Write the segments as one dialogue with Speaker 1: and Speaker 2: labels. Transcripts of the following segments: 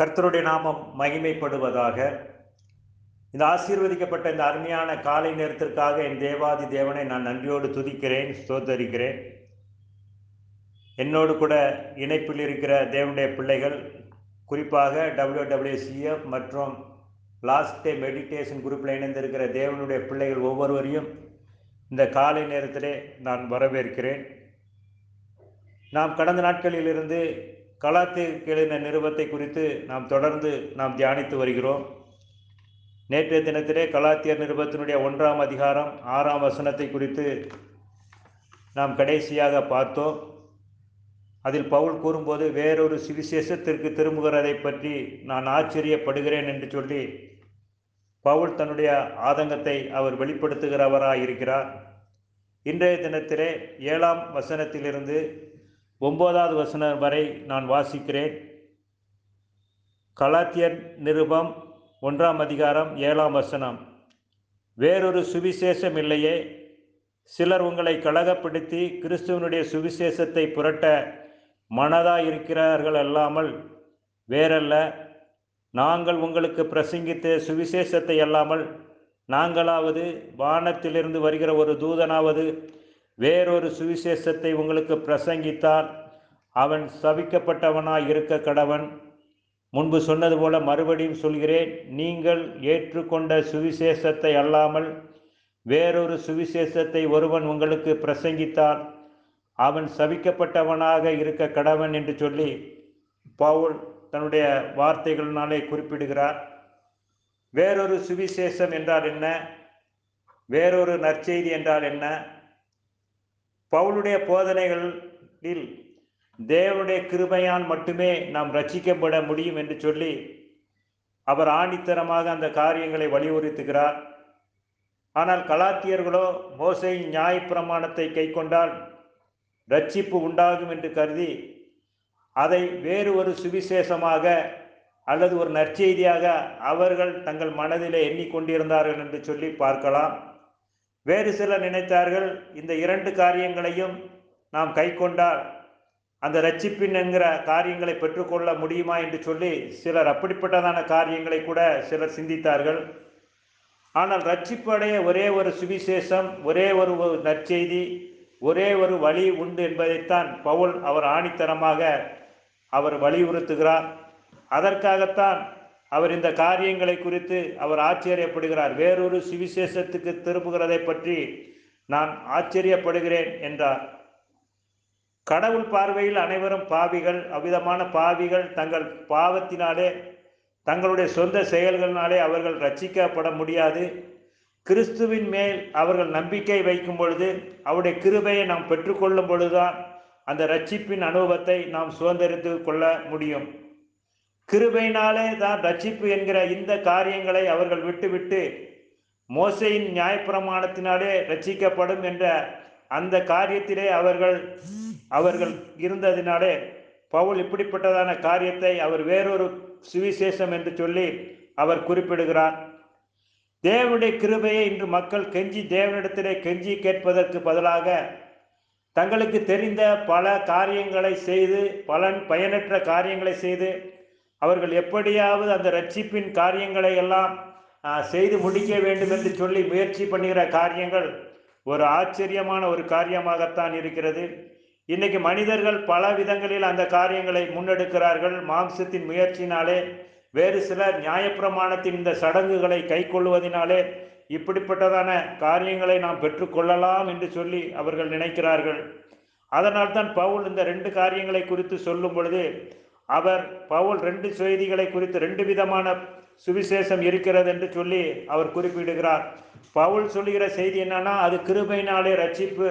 Speaker 1: கர்த்தருடைய நாமம் மகிமைப்படுவதாக. இந்த ஆசீர்வதிக்கப்பட்ட இந்த அருமையான காலை நேரத்திற்காக என் தேவாதி தேவனை நான் நன்றியோடு துதிக்கிறேன் ஸ்தோத்தரிக்கிறேன். என்னோடு கூட இணைப்பில் இருக்கிற தேவனுடைய பிள்ளைகள் குறிப்பாக டபிள்யூடபிள்யூசிஎஃப் மற்றும் லாஸ்ட் டே மெடிடேஷன் குரூப்பில் இணைந்திருக்கிற தேவனுடைய பிள்ளைகள் ஒவ்வொருவரையும் இந்த காலை நேரத்திலே நான் வரவேற்கிறேன். நாம் கடந்த நாட்களிலிருந்து கலாத்திற்கு எழுதின நிருபத்தை குறித்து நாம் தொடர்ந்து நாம் தியானித்து வருகிறோம். நேற்றைய தினத்திலே கலாத்தியர் நிருபத்தினுடைய ஒன்றாம் அதிகாரம் ஆறாம் வசனத்தை குறித்து நாம் கடைசியாக பார்த்தோம். அதில் பவுல் கூறும்போது வேறொரு சுவிசேஷத்திற்கு திரும்புகிறதை பற்றி நான் ஆச்சரியப்படுகிறேன் என்று சொல்லி பவுல் தன்னுடைய ஆதங்கத்தை அவர் வெளிப்படுத்துகிறவராக இருக்கிறார் இன்றைய தினத்திலே ஏழாம் வசனத்திலிருந்து ஒன்பதாவது வசனம் வரை நான் வாசிக்கிறேன். கலாத்தியர் நிருபம் ஒன்றாம் அதிகாரம் ஏழாம் வசனம். வேறொரு சுவிசேஷம் இல்லையே. சிலர் உங்களை கழகப்படுத்தி கிறிஸ்துவனுடைய சுவிசேஷத்தை புரட்ட மனதாக இருக்கிறார்கள் அல்லாமல் வேறல்ல. நாங்கள் உங்களுக்கு பிரசங்கித்த சுவிசேஷத்தை அல்லாமல் நாங்களாவது வானத்திலிருந்து வருகிற ஒரு தூதனாவது வேறொரு சுவிசேஷத்தை உங்களுக்கு பிரசங்கித்தால் அவன் சபிக்கப்பட்டவனாய் இருக்க கடவன். முன்பு சொன்னது போல மறுபடியும் சொல்கிறேன் நீங்கள் ஏற்றுக்கொண்ட சுவிசேஷத்தை அல்லாமல் வேறொரு சுவிசேஷத்தை ஒருவன் உங்களுக்கு பிரசங்கித்தால் அவன் சபிக்கப்பட்டவனாக இருக்க கடவன் என்று சொல்லி பவுல் தன்னுடைய வார்த்தைகளினாலே குறிப்பிடுகிறார். வேறொரு சுவிசேஷம் என்றால் என்ன? வேறொரு நற்செய்தி என்றால் என்ன? பவுலுடைய போதனைகளில் தேவனுடைய கிருபையால் மட்டுமே நாம் ரட்சிக்கப்பட முடியும் என்று சொல்லி அவர் ஆணித்தரமாக அந்த காரியங்களை வலியுறுத்துகிறார். ஆனால் கலாத்தியர்களோ மோசை நியாய பிரமாணத்தை கை கொண்டால் ரட்சிப்பு உண்டாகும் என்று கருதி அதை வேறு ஒரு சுவிசேஷமாக அல்லது ஒரு நற்செய்தியாக அவர்கள் தங்கள் மனதிலே எண்ணிக்கொண்டிருந்தார்கள் என்று சொல்லி பார்க்கலாம். வேறு சிலர் நினைத்தார்கள் இந்த இரண்டு காரியங்களையும் நாம் கை கொண்டால் அந்த ரட்சிப்பின் என்கிற காரியங்களை பெற்றுக்கொள்ள முடியுமா என்று சொல்லி சிலர் அப்படிப்பட்டதான காரியங்களை கூட சிலர் சிந்தித்தார்கள். ஆனால் ரட்சிப்படைய ஒரே ஒரு சுவிசேஷம் ஒரே ஒரு நற்செய்தி ஒரே ஒரு வழி உண்டு என்பதைத்தான் பவுல் அவர் ஆணித்தனமாக அவர் வலியுறுத்துகிறார். அதற்காகத்தான் அவர் இந்த காரியங்களை குறித்து அவர் ஆச்சரியப்படுகிறார். வேறொரு சுவிசேஷத்துக்கு திரும்புகிறதை பற்றி நான் ஆச்சரியப்படுகிறேன் என்றார். கடவுள் பார்வையில் அனைவரும் பாவிகள் அவ்விதமான பாவிகள் தங்கள் பாவத்தினாலே தங்களுடைய சொந்த செயல்களினாலே அவர்கள் ரட்சிக்கப்பட முடியாது. கிறிஸ்துவின் மேல் அவர்கள் நம்பிக்கை வைக்கும் பொழுது அவருடைய கிருபையை நாம் பெற்றுக்கொள்ளும் பொழுதுதான் அந்த ரட்சிப்பின் அனுபவத்தை நாம் சுதந்திரித்து கொள்ள முடியும். கிருபையினாலே தான் ரட்சிப்பு என்கிற இந்த காரியங்களை அவர்கள் விட்டுவிட்டு மோசையின் நியாயப்பிரமாணத்தினாலே ரட்சிக்கப்படும் என்ற அந்த காரியத்திலே அவர்கள் அவர்கள் இருந்ததினாலே பவுல் இப்படிப்பட்டதான காரியத்தை அவர் வேறொரு சுவிசேஷம் என்று சொல்லி அவர் குறிப்பிடுகிறார். தேவனுடைய கிருபையை இன்று மக்கள் கெஞ்சி தேவனிடத்திலே கெஞ்சி கேட்பதற்கு பதிலாக தங்களுக்கு தெரிந்த பல காரியங்களை செய்து பலன் பயனற்ற காரியங்களை செய்து அவர்கள் எப்படியாவது அந்த ரட்சிப்பின் காரியங்களை எல்லாம் செய்து முடிக்க வேண்டும் என்று சொல்லி முயற்சி பண்ணுகிற காரியங்கள் ஒரு ஆச்சரியமான ஒரு காரியமாகத்தான் இருக்கிறது. இன்னைக்கு மனிதர்கள் பல விதங்களில் அந்த காரியங்களை முன்னெடுக்கிறார்கள். மாம்சத்தின் முயற்சினாலே வேறு சிலர் நியாயப்பிரமாணத்தின் இந்த சடங்குகளை கை கொள்வதனாலே இப்படிப்பட்டதான காரியங்களை நாம் பெற்றுக்கொள்ளலாம் என்று சொல்லி அவர்கள் நினைக்கிறார்கள். அதனால் தான் பவுல் இந்த ரெண்டு காரியங்களை குறித்து சொல்லும் பொழுது அவர் பவுல் ரெண்டு செய்திகளை குறித்து ரெண்டு விதமான சுவிசேஷம் இருக்கிறது என்று சொல்லி அவர் குறிப்பிடுகிறார். பவுல் சொல்லுகிற செய்தி என்னன்னா அது கிருபையினாலே ரட்சிப்பு.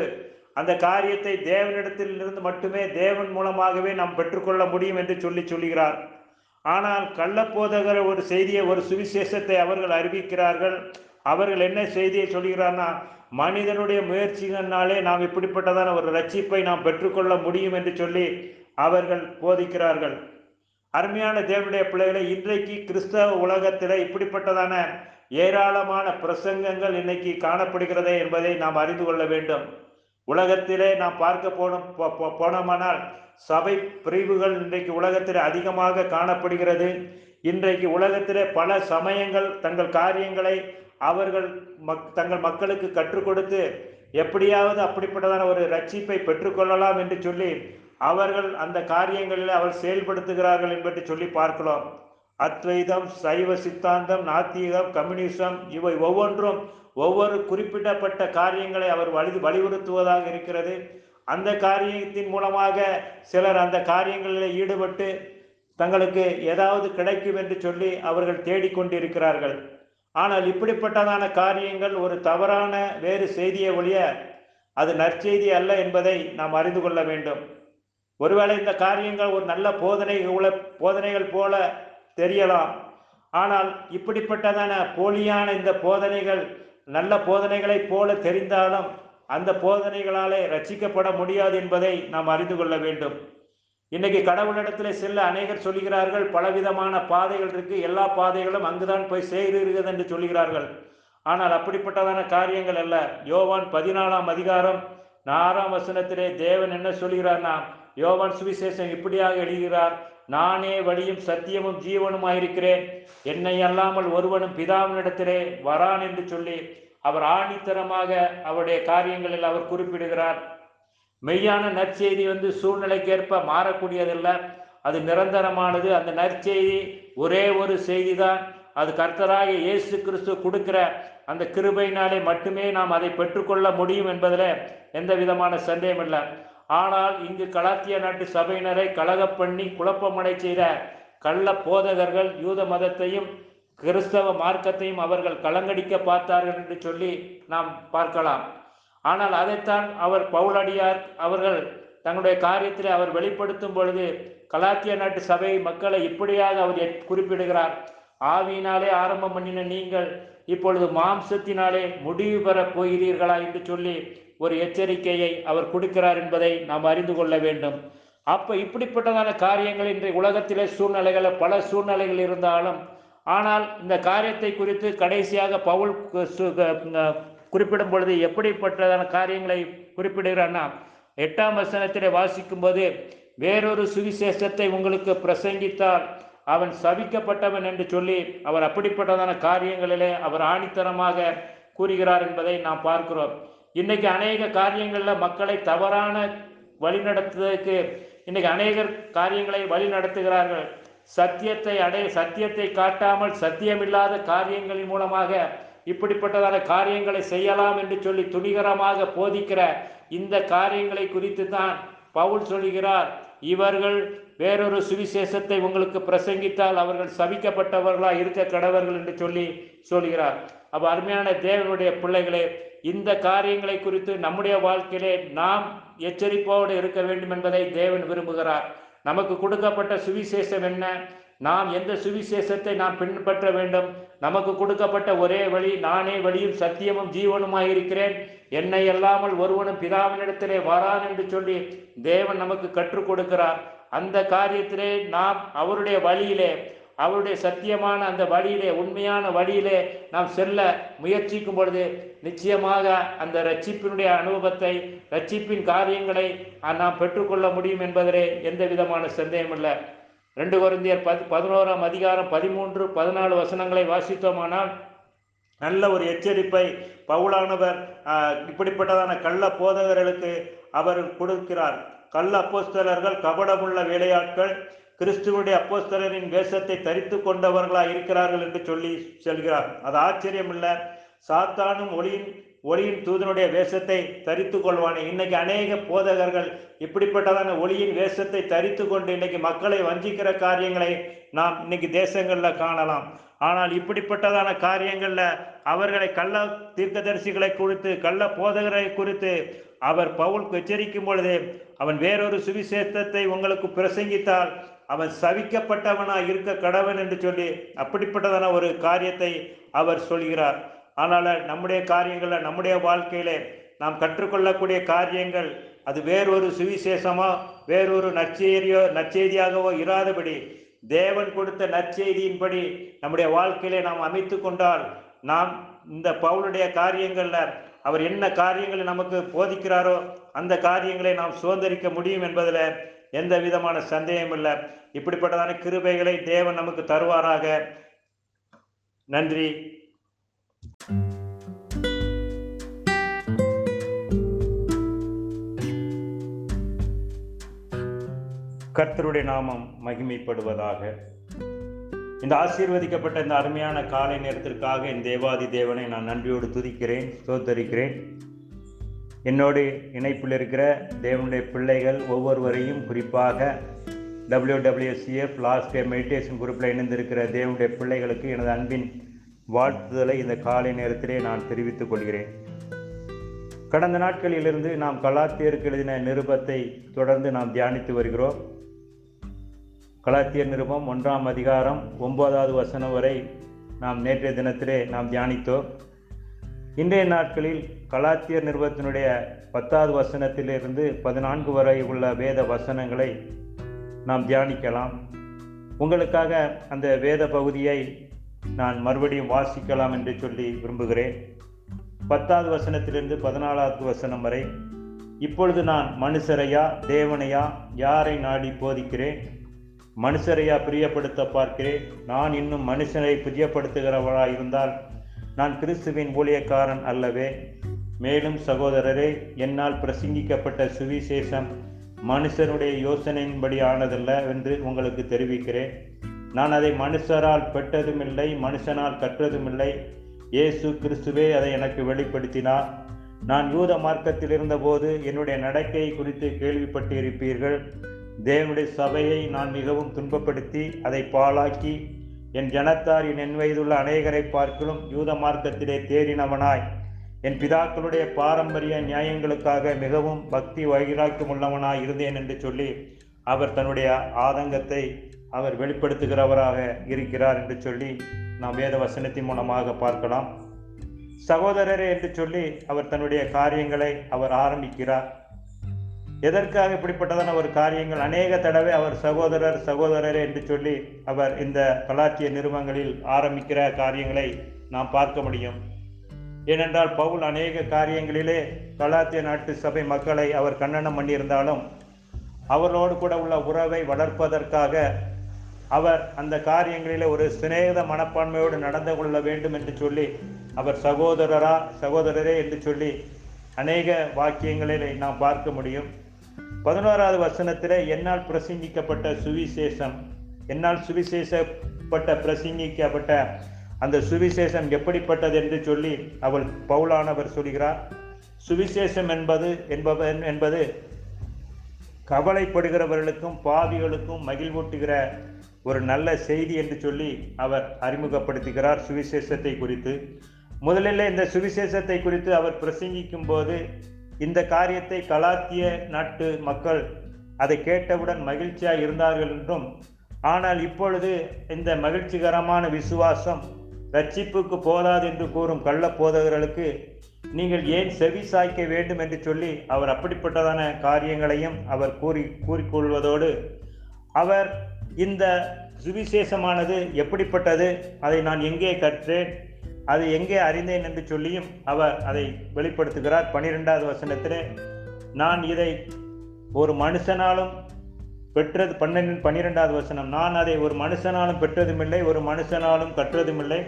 Speaker 1: அந்த காரியத்தை தேவனிடத்தில் இருந்து மட்டுமே தேவன் மூலமாகவே நாம் பெற்றுக்கொள்ள முடியும் என்று சொல்லி சொல்லுகிறார். ஆனால் கள்ளப்போதகர ஒரு செய்தியை ஒரு சுவிசேஷத்தை அவர்கள் அறிவிக்கிறார்கள். அவர்கள் என்ன செய்தியை சொல்கிறார்னா மனிதனுடைய முயற்சிகள்னாலே நாம் இப்படிப்பட்டதான ஒரு ரட்சிப்பை நாம் பெற்றுக்கொள்ள முடியும் என்று சொல்லி அவர்கள் போதிக்கிறார்கள். அருமையான தேவனுடைய பிள்ளைகளை இன்றைக்கு கிறிஸ்தவ உலகத்தில் இப்படிப்பட்டதான ஏராளமான பிரசங்கங்கள் இன்னைக்கு காணப்படுகிறதே என்பதை நாம் அறிந்து கொள்ள வேண்டும். உலகத்திலே நாம் பார்க்க போனோம் போனோமானால் சபை பிரிவுகள் இன்றைக்கு உலகத்தில் அதிகமாக காணப்படுகிறது. இன்றைக்கு உலகத்திலே பல சமயங்கள் தங்கள் காரியங்களை அவர்கள் மக் தங்கள் மக்களுக்கு கற்றுக் கொடுத்து எப்படியாவது அப்படிப்பட்டதான ஒரு ரட்சிப்பை பெற்றுக்கொள்ளலாம் என்று சொல்லி அவர்கள் அந்த காரியங்களில் அவர் செயல்படுத்துகிறார்கள் என்பதை சொல்லி பார்க்கலாம் அத்வைதம் சைவ சித்தாந்தம் நாத்திகம் கம்யூனிசம் இவை ஒவ்வொன்றும் ஒவ்வொரு குறிப்பிடப்பட்ட காரியங்களை அவர் வலி வலியுறுத்துவதாக இருக்கிறது. அந்த காரியத்தின் மூலமாக சிலர் அந்த காரியங்களில் ஈடுபட்டு தங்களுக்கு ஏதாவது கிடைக்கும் என்று சொல்லி அவர்கள் தேடிக்கொண்டிருக்கிறார்கள். ஆனால் இப்படிப்பட்டதான காரியங்கள் ஒரு தவறான வேறு செய்தியை ஒழிய அது நற்செய்தி அல்ல என்பதை நாம் அறிந்து கொள்ள வேண்டும். ஒருவேளை இந்த காரியங்கள் ஒரு நல்ல போதனை போதனைகள் போல தெரியலாம். ஆனால் இப்படிப்பட்டதான போலியான இந்த போதனைகள் நல்ல போதனைகளைப் போல தெரிந்தாலும் அந்த போதனைகளாலே ரட்சிக்கப்பட முடியாது என்பதை நாம் அறிந்து கொள்ள வேண்டும். இன்னைக்கு கடவுளிடத்தில் செல்ல அநேகர் சொல்கிறார்கள் பலவிதமான பாதைகள் இருக்கு எல்லா பாதைகளும் அங்குதான் போய் சேருகிறது என்று சொல்கிறார்கள் ஆனால் அப்படிப்பட்டதான காரியங்கள் அல்ல. யோவான் பதினாலாம் அதிகாரம் நாறாம் வசனத்திலே தேவன் என்ன சொல்கிறார்னா யோவான் சுவிசேஷம் இப்படியாக எழுதுகிறார் நானே வழியும் சத்தியமும் ஜீவனுமாயிருக்கிறேன் என்னை அல்லாமல் ஒருவனும் பிதாவினிடத்திலே வரான் என்று சொல்லி அவர் ஆணித்தரமாக அவருடைய காரியங்களில் அவர் குறிப்பிடுகிறார். மெய்யான நற்செய்தி வந்து சூழ்நிலைக்கேற்ப மாறக்கூடியதல்ல. அது நிரந்தரமானது. அந்த நற்செய்தி ஒரே ஒரு செய்தி தான் அது கர்த்தராக இயேசு கிறிஸ்து கொடுக்கிற அந்த கிருபையினாலே மட்டுமே நாம் அதை பெற்றுக்கொள்ள முடியும் என்பதில் எந்த விதமான சந்தேகம் இல்லை ஆனால் இங்கு கலாத்திய நாட்டு சபையினரை கலகப் பண்ணி குழப்பமடை செய்த கள்ள போதகர்கள் யூத மதத்தையும் கிறிஸ்தவ மார்க்கத்தையும் அவர்கள் கலங்கடிக்க பார்த்தார்கள் என்று சொல்லி நாம் பார்க்கலாம். ஆனால் அதைத்தான் அவர் பவுலடியார் அவர்கள் தங்களுடைய காரியத்தில் அவர் வெளிப்படுத்தும் பொழுது கலாத்திய நாட்டு சபை மக்களை இப்படியாக அவர் குறிப்பிடுகிறார். ஆவியினாலே ஆரம்பம் பண்ணின நீங்கள் இப்பொழுது மாம்சத்தினாலே முடிவு பெறப் போகிறீர்களா என்று சொல்லி ஒரு எச்சரிக்கையை அவர் கொடுக்கிறார் என்பதை நாம் அறிந்து கொள்ள வேண்டும். அப்ப இப்படிப்பட்டதான காரியங்கள் இன்றைய உலகத்திலே சூழ்நிலைகள் பல சூழ்நிலைகள் இருந்தாலும் ஆனால் இந்த காரியத்தை குறித்து கடைசியாக பவுல் குறிப்பிடும் பொழுது எப்படிப்பட்டதான காரியங்களை குறிப்பிடுகிறான்னா எட்டாம் வசனத்திலே வாசிக்கும்போது வேறொரு சுவிசேஷத்தை உங்களுக்கு பிரசங்கித்தால் அவன் சபிக்கப்பட்டவன் என்று சொல்லி அவர் அப்படிப்பட்டதான காரியங்களிலே அவர் ஆணித்தனமாக கூறுகிறார் என்பதை நாம் பார்க்கிறோம். இன்னைக்கு அநேக காரியங்களில் மக்களை தவறான வழிநடத்துவதற்கு இன்னைக்கு அநேகர் காரியங்களை வழி நடத்துகிறார்கள். சத்தியத்தை அடைய சத்தியத்தை காட்டாமல் சத்தியமில்லாத காரியங்களின் மூலமாக இப்படிப்பட்டதான காரியங்களை செய்யலாம் என்று சொல்லி துணிகரமாக போதிக்கிற இந்த காரியங்களை குறித்து தான் பவுல் சொல்கிறார். இவர்கள் வேறொரு சுவிசேஷத்தை உங்களுக்கு பிரசங்கித்தால் அவர்கள் சபிக்கப்பட்டவர்களாக இருக்க கடவர்கள் என்று சொல்லி சொல்கிறார். அப்போ அருமையான தேவனுடைய பிள்ளைகளே இந்த காரியங்களை குறித்து நம்முடைய வாழ்க்கையிலே நாம் எச்சரிப்போடு இருக்க வேண்டும் என்பதை தேவன் விரும்புகிறார். நமக்கு கொடுக்கப்பட்ட சுவிசேஷம் என்ன? நாம் எந்த சுவிசேஷத்தை நாம் பின்பற்ற வேண்டும்? நமக்கு கொடுக்கப்பட்ட ஒரே வழி நானே வழியும் சத்தியமும் ஜீவனுமாய் இருக்கிறேன். என்னை அல்லாமல் ஒருவனும் பிதாவினிடத்திலே வரான் என்று சொல்லி தேவன் நமக்கு கற்றுக் கொடுக்கிறார். அந்த காரியத்திலே நாம் அவருடைய வழியிலே அவருடைய சத்தியமான அந்த வழியிலே உண்மையான வழியிலே நாம் செல்ல முயற்சிக்கும் பொழுது நிச்சயமாக அந்த ரட்சிப்பினுடைய அனுபவத்தை ரட்சிப்பின் காரியங்களை நாம் பெற்றுக்கொள்ள முடியும் என்பதிலே எந்த விதமான சந்தேகமில்லை ரெண்டு கொரிந்தியர் பத் பதினோராம் அதிகாரம் பதிமூன்று பதினாலு வசனங்களை வாசித்தோமானால் நல்ல ஒரு எச்சரிப்பை பவுலானவர் இப்படிப்பட்டதான கள்ள போதகர்களுக்கு அவர் கொடுக்கிறார். கள்ள அப்போஸ்தலர்கள் கபடமுள்ள வேலையாட்கள் கிறிஸ்துவனுடைய அப்போஸ்தலரின் வேஷத்தை தரித்து கொண்டவர்களாக இருக்கிறார்கள் என்று சொல்லி செல்கிறார். அது ஆச்சரியமில்லை. சாத்தானும் ஒளியின் ஒளியின் தூதனுடைய வேஷத்தை தரித்து கொள்வானே. இன்னைக்கு அநேக போதகர்கள் இப்படிப்பட்டதான ஒளியின் வேஷத்தை தரித்து கொண்டு இன்னைக்கு மக்களை வஞ்சிக்கிற காரியங்களை நாம் இன்னைக்கு தேசங்களில் காணலாம். ஆனால் இப்படிப்பட்டதான காரியங்களில் அவர்களை கள்ள தீர்க்கதரிசிகளை குறித்து கள்ள போதகரை குறித்து அவர் பவுல் எச்சரிக்கும் பொழுது அவன் வேறொரு சுவிசேஷத்தை உங்களுக்கு பிரசங்கித்தால் அவன் சவிக்கப்பட்டவனாக இருக்க கடவன் என்று சொல்லி அப்படிப்பட்டதான ஒரு காரியத்தை அவர் சொல்கிறார். ஆனால் நம்முடைய காரியங்களில் நம்முடைய வாழ்க்கையிலே நாம் கற்றுக்கொள்ளக்கூடிய காரியங்கள் அது வேறொரு சுவிசேஷமோ வேறொரு நற்செய்தியோ நற்செய்தியாகவோ இராதபடி தேவன் கொடுத்த நற்செய்தியின்படி நம்முடைய வாழ்க்கையிலே நாம் அமைத்து கொண்டால் நாம் இந்த பவுலுடைய காரியங்களில் அவர் என்ன காரியங்களை நமக்கு போதிக்கிறாரோ அந்த காரியங்களை நாம் சுதந்திரிக்க முடியும் என்பதில் எந்த விதமான சந்தேகம் இல்லை. இப்படிப்பட்டதான கிருபைகளை தேவன் நமக்கு தருவாராக. நன்றி. கர்த்தருடைய நாமம் மகிமைப்படுவதாக. இந்த ஆசீர்வதிக்கப்பட்ட இந்த அருமையான காலை நேரத்திற்காக என் தேவாதி தேவனை நான் நன்றியோடு துதிக்கிறேன் ஸ்தோத்தரிக்கிறேன். என்னோடு இணைப்பில் இருக்கிற தேவனுடைய பிள்ளைகள் ஒவ்வொருவரையும் குறிப்பாக W WCF last day meditation குரூப்பில் இணைந்திருக்கிற தேவனுடைய பிள்ளைகளுக்கு எனது அன்பின் வாழ்த்துதலை இந்த காலை நேரத்திலே நான் தெரிவித்துக் கொள்கிறேன். கடந்த நாட்களிலிருந்து நாம் கலாத்தியருக்கு எழுதின நிருபத்தை தொடர்ந்து நாம் தியானித்து வருகிறோம். கலாத்திய நிருபம் ஒன்றாம் அதிகாரம் ஒன்பதாவது வசனம் வரை நாம் நேற்றைய தினத்திலே நாம் தியானித்தோம். இன்றைய நாட்களில் கலாத்தியர் நிறுவத்தினுடைய பத்தாவது வசனத்திலிருந்து பதினான்கு வரை உள்ள வேத வசனங்களை நாம் தியானிக்கலாம். உங்களுக்காக அந்த வேத பகுதியை நான் மறுபடியும் வாசிக்கலாம் என்று சொல்லி விரும்புகிறேன். பத்தாவது வசனத்திலிருந்து பதினாலாவது வசனம் வரை இப்பொழுது நான் மனுஷரையா தேவனையா யாரை நாடி போதிக்கிறேன்? மனுஷரையா பிரியப்படுத்த பார்க்கிறேன். நான் இன்னும் மனுஷனை பிரியப்படுத்துகிறவளா இருந்தால் நான் கிறிஸ்துவின் ஊழியக்காரன் அல்லவே. மேலும் சகோதரரே என்னால் பிரசங்கிக்கப்பட்ட சுவிசேஷம் மனுஷனுடைய யோசனையின்படி ஆனதல்ல என்று உங்களுக்கு தெரிவிக்கிறேன். நான் அதை மனுஷரால் பெற்றதுமில்லை மனுஷனால் கற்றதுமில்லை. இயேசு கிறிஸ்துவே அதை எனக்கு வெளிப்படுத்தினார். நான் யூத மார்க்கத்தில் இருந்தபோது என்னுடைய நடக்கை குறித்து கேள்விப்பட்டிருப்பீர்கள். தேவனுடைய சபையை நான் மிகவும் துன்பப்படுத்தி அதை பாழாக்கி என் ஜனத்தார் என் வயதுள்ள அநேகரை பார்க்கலும் யூத மார்க்கத்திலே தேறினவனாய். என் பிதாக்களுடைய பாரம்பரிய நியாயங்களுக்காக மிகவும் பக்தி வைராக்கியம் உள்ளவனாய் இருந்தேன் என்று சொல்லி அவர் தன்னுடைய ஆதங்கத்தை அவர் வெளிப்படுத்துகிறவராக இருக்கிறார் என்று சொல்லி நாம் வேத வசனத்தின் மூலமாக பார்க்கலாம். சகோதரரே என்று சொல்லி அவர் தன்னுடைய காரியங்களை அவர் ஆரம்பிக்கிறார். எதற்காக இப்படிப்பட்டதான ஒரு காரியங்கள்? அநேக தடவை அவர் சகோதரர் சகோதரரே என்று சொல்லி அவர் இந்த கலாச்சிய நிறுவனங்களில் ஆரம்பிக்கிற காரியங்களை நாம் பார்க்க முடியும். ஏனென்றால் பவுல் அநேக காரியங்களிலே கலாத்திய நாட்டு சபை மக்களை அவர் கண்டனம் பண்ணியிருந்தாலும் அவர்களோடு கூட உள்ள உறவை வளர்ப்பதற்காக அவர் அந்த காரியங்களிலே ஒரு சிநேகித மனப்பான்மையோடு நடந்து கொள்ள வேண்டும் என்று சொல்லி அவர் சகோதரரா சகோதரரே என்று சொல்லி அநேக வாக்கியங்களை நாம் பார்க்க முடியும். பதினோராவது வசனத்தில் என்னால் பிரசங்கிக்கப்பட்ட சுவிசேஷம் என்னால் சுவிசேஷப்பட்ட பிரசங்கிக்கப்பட்ட அந்த சுவிசேஷம் எப்படிப்பட்டது என்று சொல்லி அவள் பவுலானவர் சொல்கிறார். சுவிசேஷம் என்பது என்பவ என்பது கவலைப்படுகிறவர்களுக்கும் பாவிகளுக்கும் மகிழ்வூட்டுகிற ஒரு நல்ல செய்தி என்று சொல்லி அவர் அறிமுகப்படுத்துகிறார் சுவிசேஷத்தை குறித்து. முதலில் இந்த சுவிசேஷத்தை குறித்து அவர் பிரசங்கிக்கும் போது இந்த காரியத்தை கலாத்திய நாட்டு மக்கள் அதை கேட்டவுடன் மகிழ்ச்சியாக இருந்தார்கள் என்றும் ஆனால் இப்பொழுது இந்த மகிழ்ச்சிகரமான விசுவாசம் ரட்சிப்புக்கு போதாது என்று கூறும் கள்ள போதகர்களுக்கு நீங்கள் ஏன் செவி சாய்க்க வேண்டும் என்று சொல்லி அவர் அப்படிப்பட்டதான காரியங்களையும் அவர் கூறி கூறிக்கொள்வதோடு அவர் இந்த சுவிசேஷமானது எப்படிப்பட்டது அதை நான் எங்கே கற்றேன் அது எங்கே அறிந்தேன் என்று சொல்லியும் அவர் அதை வெளிப்படுத்துகிறார். பனிரெண்டாவது வசனத்தில் நான் இதை ஒரு மனுஷனாலும் பெற்றது பன்னெண்டு பன்னிரெண்டாவது வசனம் நான் அதை ஒரு மனுஷனாலும் பெற்றதுமில்லை ஒரு மனுஷனாலும் கற்றதுமில்லை.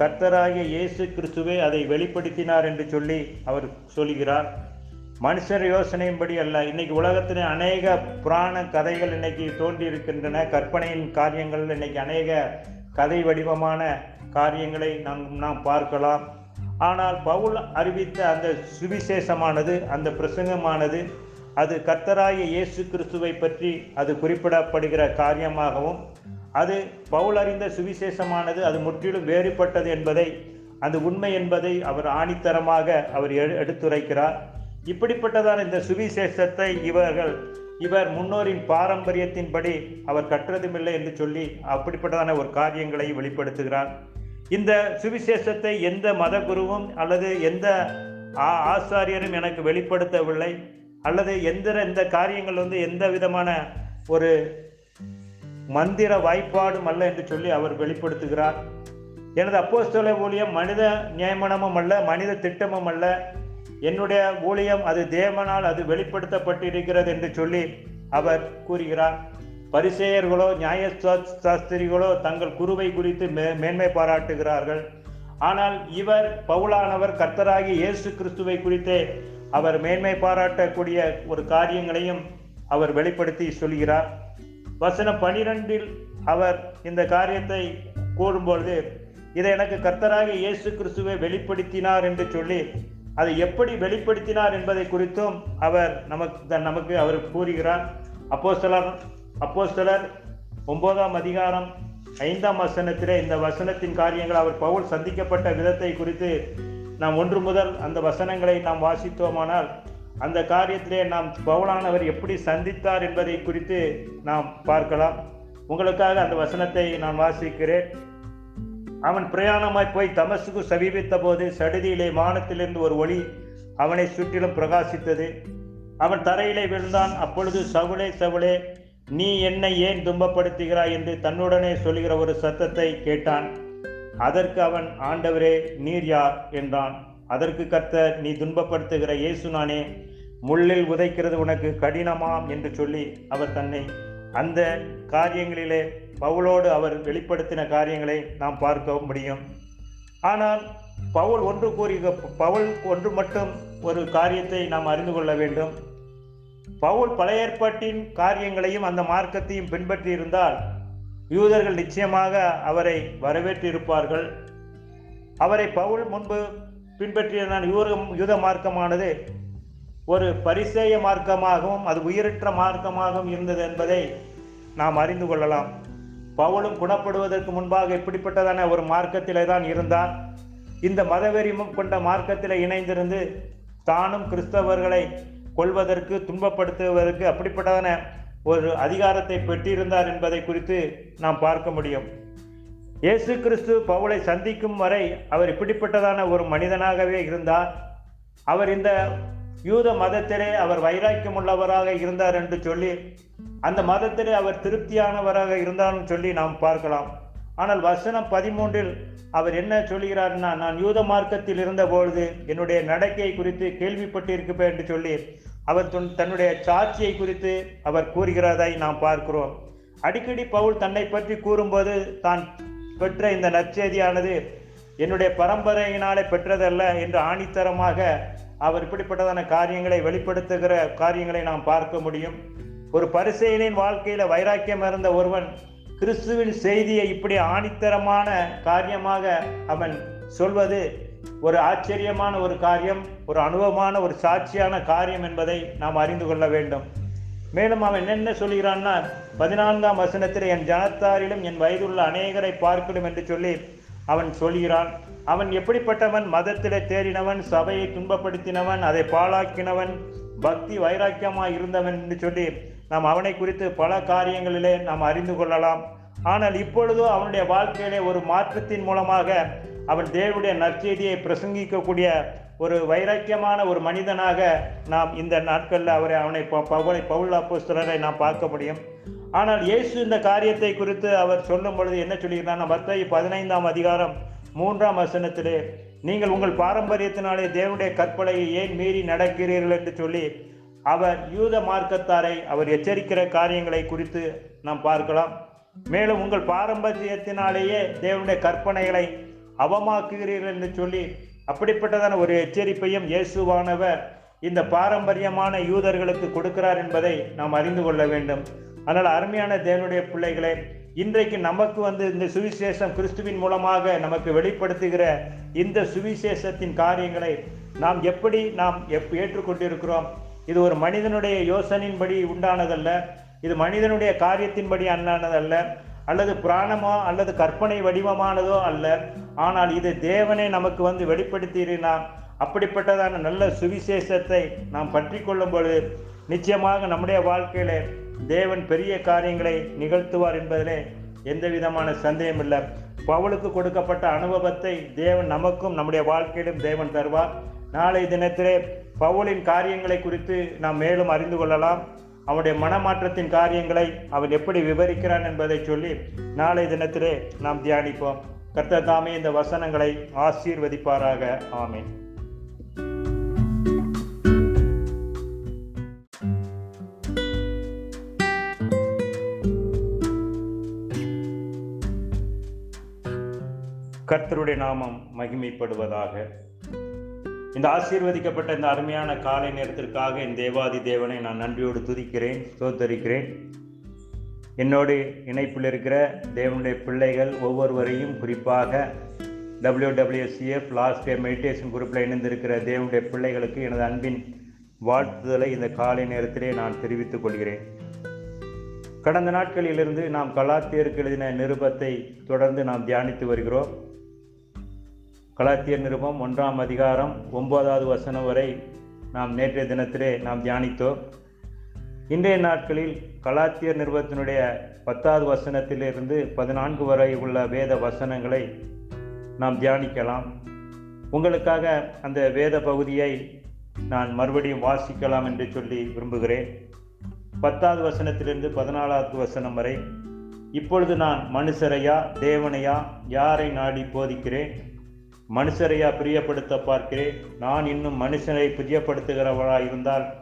Speaker 1: கர்த்தராகிய இயேசு கிறிஸ்துவே அதை வெளிப்படுத்தினார் என்று சொல்லி அவர் சொல்கிறார். மனுஷர் யோசனையின்படி அல்ல இன்னைக்கு உலகத்தில் அநேக புராண கதைகள் இன்னைக்கு தோன்றி இருக்கின்றன கற்பனையின் காரியங்கள் இன்னைக்கு அநேக கதை வடிவமான காரியங்களை நாம் நாம் பார்க்கலாம். ஆனால் பவுல் அறிவித்த அந்த சுவிசேஷமானது அந்த பிரசங்கமானது அது கர்த்தராய இயேசு கிறிஸ்துவை பற்றி அது குறிப்பிடப்படுகிற காரியமாகவும் அது பவுல் அறிந்த சுவிசேஷமானது அது முற்றிலும் வேறுபட்டது என்பதை அந்த உண்மை என்பதை அவர் ஆணித்தரமாக அவர் எடு- எடுத்துரைக்கிறார். இப்படிப்பட்டதான இந்த சுவிசேஷத்தை இவர்கள் இவர் முன்னோரின் பாரம்பரியத்தின்படி அவர் கற்றதுமில்லை என்று சொல்லி அப்படிப்பட்டதான ஒரு காரியங்களை வெளிப்படுத்துகிறார். இந்த சுவிசேஷத்தை எந்த மத குருவும் அல்லது எந்த ஆ- ஆசாரியரும் எனக்கு வெளிப்படுத்தவில்லை. அல்லது எந்த எந்த காரியங்கள் வந்து எந்த விதமான ஒரு மந்திர வாய்ப்பாடும் அல்ல என்று சொல்லி அவர் வெளிப்படுத்துகிறார். எனது அப்போஸ்தல ஊழியம் மனித நியமனமும் அல்ல மனித திட்டமும் அல்ல. என்னுடைய ஊழியம் அது தேவனால் அது வெளிப்படுத்தப்பட்டிருக்கிறது என்று சொல்லி அவர் கூறுகிறார். பரிசேயர்களோ நியாய சாஸ்திரிகளோ தங்கள் குருவை குறித்து மே மேன்மை பாராட்டுகிறார்கள். ஆனால் இவர் பவுலானவர் கர்த்தராகி இயேசு கிறிஸ்துவை குறித்தே அவர் மேன்மை பாராட்டக்கூடிய ஒரு காரியங்களையும் அவர் வெளிப்படுத்தி சொல்கிறார். வசனம் பனிரெண்டில் அவர் இந்த காரியத்தை கூறும்பொழுது இதை எனக்கு கர்த்தராக இயேசு கிறிஸ்துவை வெளிப்படுத்தினார் என்று சொல்லி அதை எப்படி வெளிப்படுத்தினார் என்பதை குறித்தும் அவர் நமக்கு நமக்கு அவர் கூறுகிறார். அப்போஸ்தலர் அப்போஸ்தலர் ஒன்பதாம் அதிகாரம் ஐந்தாம் வசனத்தில் இந்த வசனத்தின் காரியங்கள் அவர் பவுல் சந்திக்கப்பட்ட விதத்தை குறித்து நாம் ஒன்று முதல் அந்த வசனங்களை நாம் வாசித்தோமானால் அந்த காரியத்திலே நாம் பவுலானவர் எப்படி சந்தித்தார் என்பதை குறித்து நாம் பார்க்கலாம். உங்களுக்காக அந்த வசனத்தை நான் வாசிக்கிறேன். அவன் பிரயாணமாய் போய் தமசுக்கு சமீபித்த போது சடுதியிலே வானத்திலிருந்து ஒரு ஒளி அவனை சுற்றிலும் பிரகாசித்தது. அவன் தரையிலே விழுந்தான். அப்பொழுது சவுளே சவுளே நீ என்னை ஏன் துன்பப்படுத்துகிறாய் என்று தன்னுடனே சொல்கிற ஒரு சத்தத்தை கேட்டான். அதற்கு அவன் ஆண்டவரே நீர் யார்? என்றான். அதற்கு கர்த்தர் நீ துன்பப்படுத்துகிற இயேசு நானே. முள்ளில் உதைக்கிறது உனக்கு கடினமாம் என்று சொல்லி அவர் தன்னை அந்த காரியங்களிலே பவுலோடு அவர் வெளிப்படுத்தின காரியங்களை நாம் பார்க்க முடியும். ஆனால் பவுல் ஒன்று கூறிய பவுல் ஒன்று மட்டும் ஒரு காரியத்தை நாம் அறிந்து கொள்ள வேண்டும். பவுல் பழைய ஏற்பாட்டின் காரியங்களையும் அந்த மார்க்கத்தையும் பின்பற்றி இருந்தால் யூதர்கள் நிச்சயமாக அவரை வரவேற்றிருப்பார்கள். அவரை பவுல் முன்பு பின்பற்றியிருந்தான் யூத யூத மார்க்கமானது ஒரு பரிசேய மார்க்கமாகவும் அது உயிரற்ற மார்க்கமாகவும் இருந்தது என்பதை நாம் அறிந்து கொள்ளலாம். பவுலும் குணப்படுவதற்கு முன்பாக இப்படிப்பட்டதான ஒரு மார்க்கத்திலே தான் இருந்தார். இந்த மதவெறிமும் கொண்ட மார்க்கத்தில் இணைந்திருந்து தானும் கிறிஸ்தவர்களை கொள்வதற்கு துன்பப்படுத்துவதற்கு அப்படிப்பட்டதான ஒரு அதிகாரத்தை பெற்றிருந்தார் என்பதை குறித்து நாம் பார்க்க முடியும். இயேசு கிறிஸ்து பவுலை சந்திக்கும் வரை அவர் இப்படிப்பட்டதான ஒரு மனிதனாகவே இருந்தார். அவர் இந்த யூத மதத்திலே அவர் வைராக்கியம் உள்ளவராக இருந்தார் என்று சொல்லி அந்த மதத்திலே அவர் திருப்தியானவராக இருந்தார்னு சொல்லி நாம் பார்க்கலாம். ஆனால் வசனம் பதிமூன்றில் அவர் என்ன சொல்கிறார்னா நான் யூத மார்க்கத்தில் இருந்தபொழுது என்னுடைய நடக்கையை குறித்து கேள்விப்பட்டிருக்கப்பேன் என்று சொல்லி அவர் தன்னுடைய சாட்சியை குறித்து அவர் கூறுகிறதை நாம் பார்க்கிறோம். அடிக்கடி பவுல் தன்னை பற்றி கூறும்போது தான் பெற்ற இந்த நற்செய்தியானது என்னுடைய பரம்பரையினாலே பெற்றதல்ல என்று ஆணித்தரமாக அவர் இப்படிப்பட்டதான காரியங்களை வெளிப்படுத்துகிற காரியங்களை நாம் பார்க்க முடியும். ஒரு பரிசெயலின் வாழ்க்கையில வைராக்கியம் இருந்த ஒருவன் கிறிஸ்துவின் செய்தியை இப்படி ஆணித்தரமான காரியமாக அவன் சொல்வது ஒரு ஆச்சரியமான ஒரு காரியம் ஒரு அனுபவமான ஒரு சாட்சியான காரியம் என்பதை நாம் அறிந்து கொள்ள வேண்டும். மேலும் அவன் என்ன சொல்கிறான்னா பதினான்காம் வசனத்தில் என் ஜனத்தாரிலும் என் வயதுள்ள அநேகரை பார்க்கணும் என்று சொல்லி அவன் சொல்கிறான். அவன் எப்படிப்பட்டவன்? மதத்திலே தேறினவன் சபையை துன்பப்படுத்தினவன் அதை பாழாக்கினவன் பக்தி வைராக்கியமாக இருந்தவன் என்று சொல்லி நாம் அவனை குறித்து பல காரியங்களிலே நாம் அறிந்து கொள்ளலாம். ஆனால் இப்பொழுதோ அவனுடைய வாழ்க்கையிலே ஒரு மாற்றத்தின் மூலமாக அவன் தேவனுடைய நற்செய்தியை பிரசங்கிக்கக்கூடிய ஒரு வைராக்கியமான ஒரு மனிதனாக நாம் இந்த நாட்களில் அவரை அவனை ப- பவுலை பவுல் அப்போஸ்தலரை நாம் பார்க்க முடியும். ஆனால் இயேசு இந்த காரியத்தை குறித்து அவர் சொல்லும் பொழுது என்ன சொல்லியிருந்தார் மத்திய பதினைந்தாம் அதிகாரம் மூன்றாம் வசனத்திலே நீங்கள் உங்கள் பாரம்பரியத்தினாலே தேவனுடைய கற்பனையை ஏன் மீறி நடக்கிறீர்கள்? என்று சொல்லி அவர் யூத மார்க்கத்தாரை அவர் எச்சரிக்கிற காரியங்களை குறித்து நாம் பார்க்கலாம். மேலும் உங்கள் பாரம்பரியத்தினாலேயே தேவனுடைய கற்பனைகளை அவமாக்குகிறீர்கள் என்று சொல்லி அப்படிப்பட்டதான ஒரு எச்சரிப்பையும் இயேசுவானவர் இந்த பாரம்பரியமான யூதர்களுக்கு கொடுக்கிறார் என்பதை நாம் அறிந்து கொள்ள வேண்டும். ஆனால் அருமையான தேவனுடைய பிள்ளைகளே இன்றைக்கு நமக்கு வந்து இந்த சுவிசேஷம் கிறிஸ்துவின் மூலமாக நமக்கு வெளிப்படுத்துகிற இந்த சுவிசேஷத்தின் காரியங்களை நாம் எப்படி நாம் எப் ஏற்றுக்கொண்டிருக்கிறோம்? இது ஒரு மனிதனுடைய யோசனையின்படி உண்டானதல்ல இது மனிதனுடைய காரியத்தின்படி அண்ணானதல்ல அல்லது புராணமோ அல்லது கற்பனை வடிவமானதோ அல்ல. ஆனால் இது தேவனே நமக்கு வந்து வெளிப்படுத்தினார் அப்படிப்பட்டதான நல்ல சுவிசேஷத்தை நாம் பற்றி கொள்ளும் பொழுது நிச்சயமாக நம்முடைய வாழ்க்கையில தேவன் பெரிய காரியங்களை நிகழ்த்துவார் என்பதிலே எந்த விதமான சந்தேகம் இல்லை. பவுலுக்கு கொடுக்கப்பட்ட அனுபவத்தை தேவன் நமக்கும் நம்முடைய வாழ்க்கையிலும் தேவன் தருவார். நாளை தினத்திலே பவுலின் காரியங்களை குறித்து நாம் மேலும் அறிந்து கொள்ளலாம். அவனுடைய மனமாற்றத்தின் காரியங்களை அவன் எப்படி விவரிக்கிறான் என்பதை சொல்லி நாளை தினத்திலே நாம் தியானிப்போம். கர்த்தர் தாமே இந்த வசனங்களை ஆசீர்வதிப்பாராக. ஆமேன். கர்த்தருடைய நாமம் மகிமைப்படுவதாக. இந்த ஆசீர்வதிக்கப்பட்ட இந்த அருமையான காலை நேரத்திற்காக என் தேவாதி தேவனை நான் நன்றியோடு துதிக்கிறேன் சோத்தரிக்கிறேன் என்னோடு இணைப்பில் இருக்கிற தேவனுடைய பிள்ளைகள் ஒவ்வொருவரையும் குறிப்பாக டபிள்யூடபிள்யூசிஎஃப் லாஸ்ட் டே மெடிடேஷன் குரூப்பில் இணைந்திருக்கிற தேவனுடைய பிள்ளைகளுக்கு எனது அன்பின் வாழ்த்துதலை இந்த காலை நேரத்திலே நான் தெரிவித்துக் கொள்கிறேன். கடந்த நாட்களிலிருந்து நாம் கலாத்தியருக்கு எழுதின நிருபத்தை தொடர்ந்து நாம் தியானித்து வருகிறோம். கலாத்தியர் நிருபம் ஒன்றாம் அதிகாரம் ஒன்பதாவது வசனம் வரை நாம் நேற்றைய தினத்திலே நாம் தியானித்தோம். இன்றைய நாட்களில் கலாத்தியர் நிருபத்தினுடைய பத்தாவது வசனத்திலிருந்து பதினான்கு வரை உள்ள வேத வசனங்களை நாம் தியானிக்கலாம். உங்களுக்காக அந்த வேத பகுதியை நான் மறுபடியும் வாசிக்கலாம் என்று சொல்லி விரும்புகிறேன். பத்தாவது வசனத்திலிருந்து பதினாலாவது வசனம் வரை இப்பொழுது நான் மனுஷரையா தேவனையா யாரை நாடி போதிக்கிறேன்? மனுஷரையா பிரியப்படுத்த பார்க்கிறேன். நான் இன்னும் மனுஷனை பிரியப்படுத்துகிறவரா இருந்தால்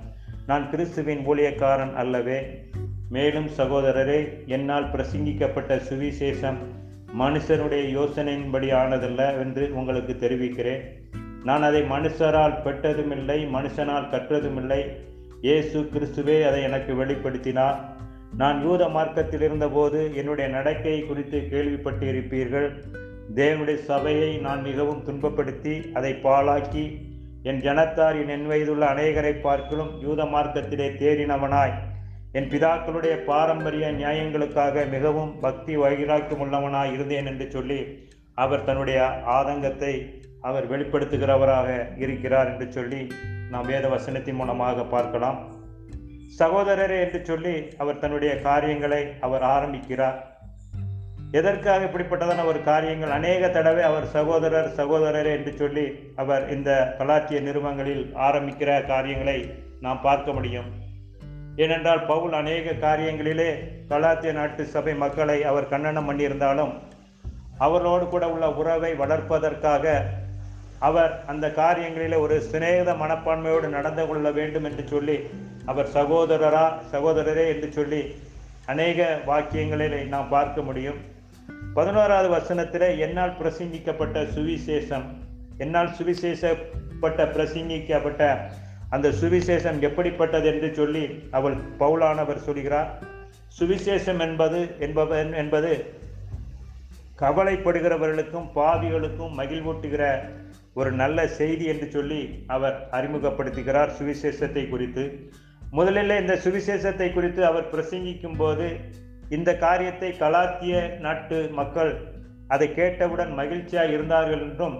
Speaker 1: நான் கிறிஸ்துவின் ஊழியக்காரன் அல்லவே. மேலும் சகோதரரே என்னால் பிரசங்கிக்கப்பட்ட சுவிசேஷம் மனுஷனுடைய யோசனையின்படி ஆனதல்ல என்று உங்களுக்கு தெரிவிக்கிறேன். நான் அதை மனுஷரால் பெற்றதுமில்லை மனுஷனால் கற்றதுமில்லை. இயேசு கிறிஸ்துவே அதை எனக்கு வெளிப்படுத்தினார். நான் யூத மார்க்கத்தில் இருந்தபோது என்னுடைய நடக்கை குறித்து கேள்விப்பட்டு இருப்பீர்கள் தேவனுடைய சபையை நான் மிகவும் துன்பப்படுத்தி அதை பாழாக்கி என் ஜனத்தார் என் என் வயதுள்ள அநேகரை பார்க்கலும் யூத மார்க்கத்திலே தேறினவனாய். என் பிதாக்களுடைய பாரம்பரிய நியாயங்களுக்காக மிகவும் பக்தி வைராக்கியம் உள்ளவனாய் இருந்தேன் என்று சொல்லி அவர் தன்னுடைய ஆதங்கத்தை அவர் வெளிப்படுத்துகிறவராக இருக்கிறார் என்று சொல்லி நாம் வேத வசனத்தின் மூலமாக பார்க்கலாம். சகோதரரே என்று சொல்லி அவர் தன்னுடைய காரியங்களை அவர் ஆரம்பிக்கிறார். எதற்காக இப்படிப்பட்டதான ஒரு காரியங்கள்? அநேக தடவை அவர் சகோதரர் சகோதரரே என்று சொல்லி அவர் இந்த கலாச்சிய நிறுவனங்களில் ஆரம்பிக்கிற காரியங்களை நாம் பார்க்க முடியும். ஏனென்றால் பவுல் அநேக காரியங்களிலே கலாத்திய நாட்டு சபை மக்களை அவர் கண்டனம் பண்ணியிருந்தாலும் அவர்களோடு கூட உள்ள உறவை வளர்ப்பதற்காக அவர் அந்த காரியங்களிலே ஒரு சிநேகித மனப்பான்மையோடு நடந்து கொள்ள வேண்டும் என்று சொல்லி அவர் சகோதரரா சகோதரரே என்று சொல்லி அநேக வாக்கியங்களை நாம் பார்க்க முடியும். பதினோராவது வசனத்தில் என்னால் பிரசங்கிக்கப்பட்ட சுவிசேஷம் என்னால் சுவிசேஷப்பட்ட பிரசங்கிக்கப்பட்ட அந்த சுவிசேஷம் எப்படிப்பட்டது என்று சொல்லி அவள் பவுலானவர் சொல்கிறார். சுவிசேஷம் என்பது என்பவன் என்பது கவலைப்படுகிறவர்களுக்கும் பாவிகளுக்கும் மகிழ்வூட்டுகிற ஒரு நல்ல செய்தி என்று சொல்லி அவர் அறிமுகப்படுத்துகிறார் சுவிசேஷத்தை குறித்து. முதலில் இந்த சுவிசேஷத்தை குறித்து அவர் பிரசங்கிக்கும் போது இந்த காரியத்தை கலாத்திய நாட்டு மக்கள் அதை கேட்டவுடன் மகிழ்ச்சியாக இருந்தார்கள் என்றும்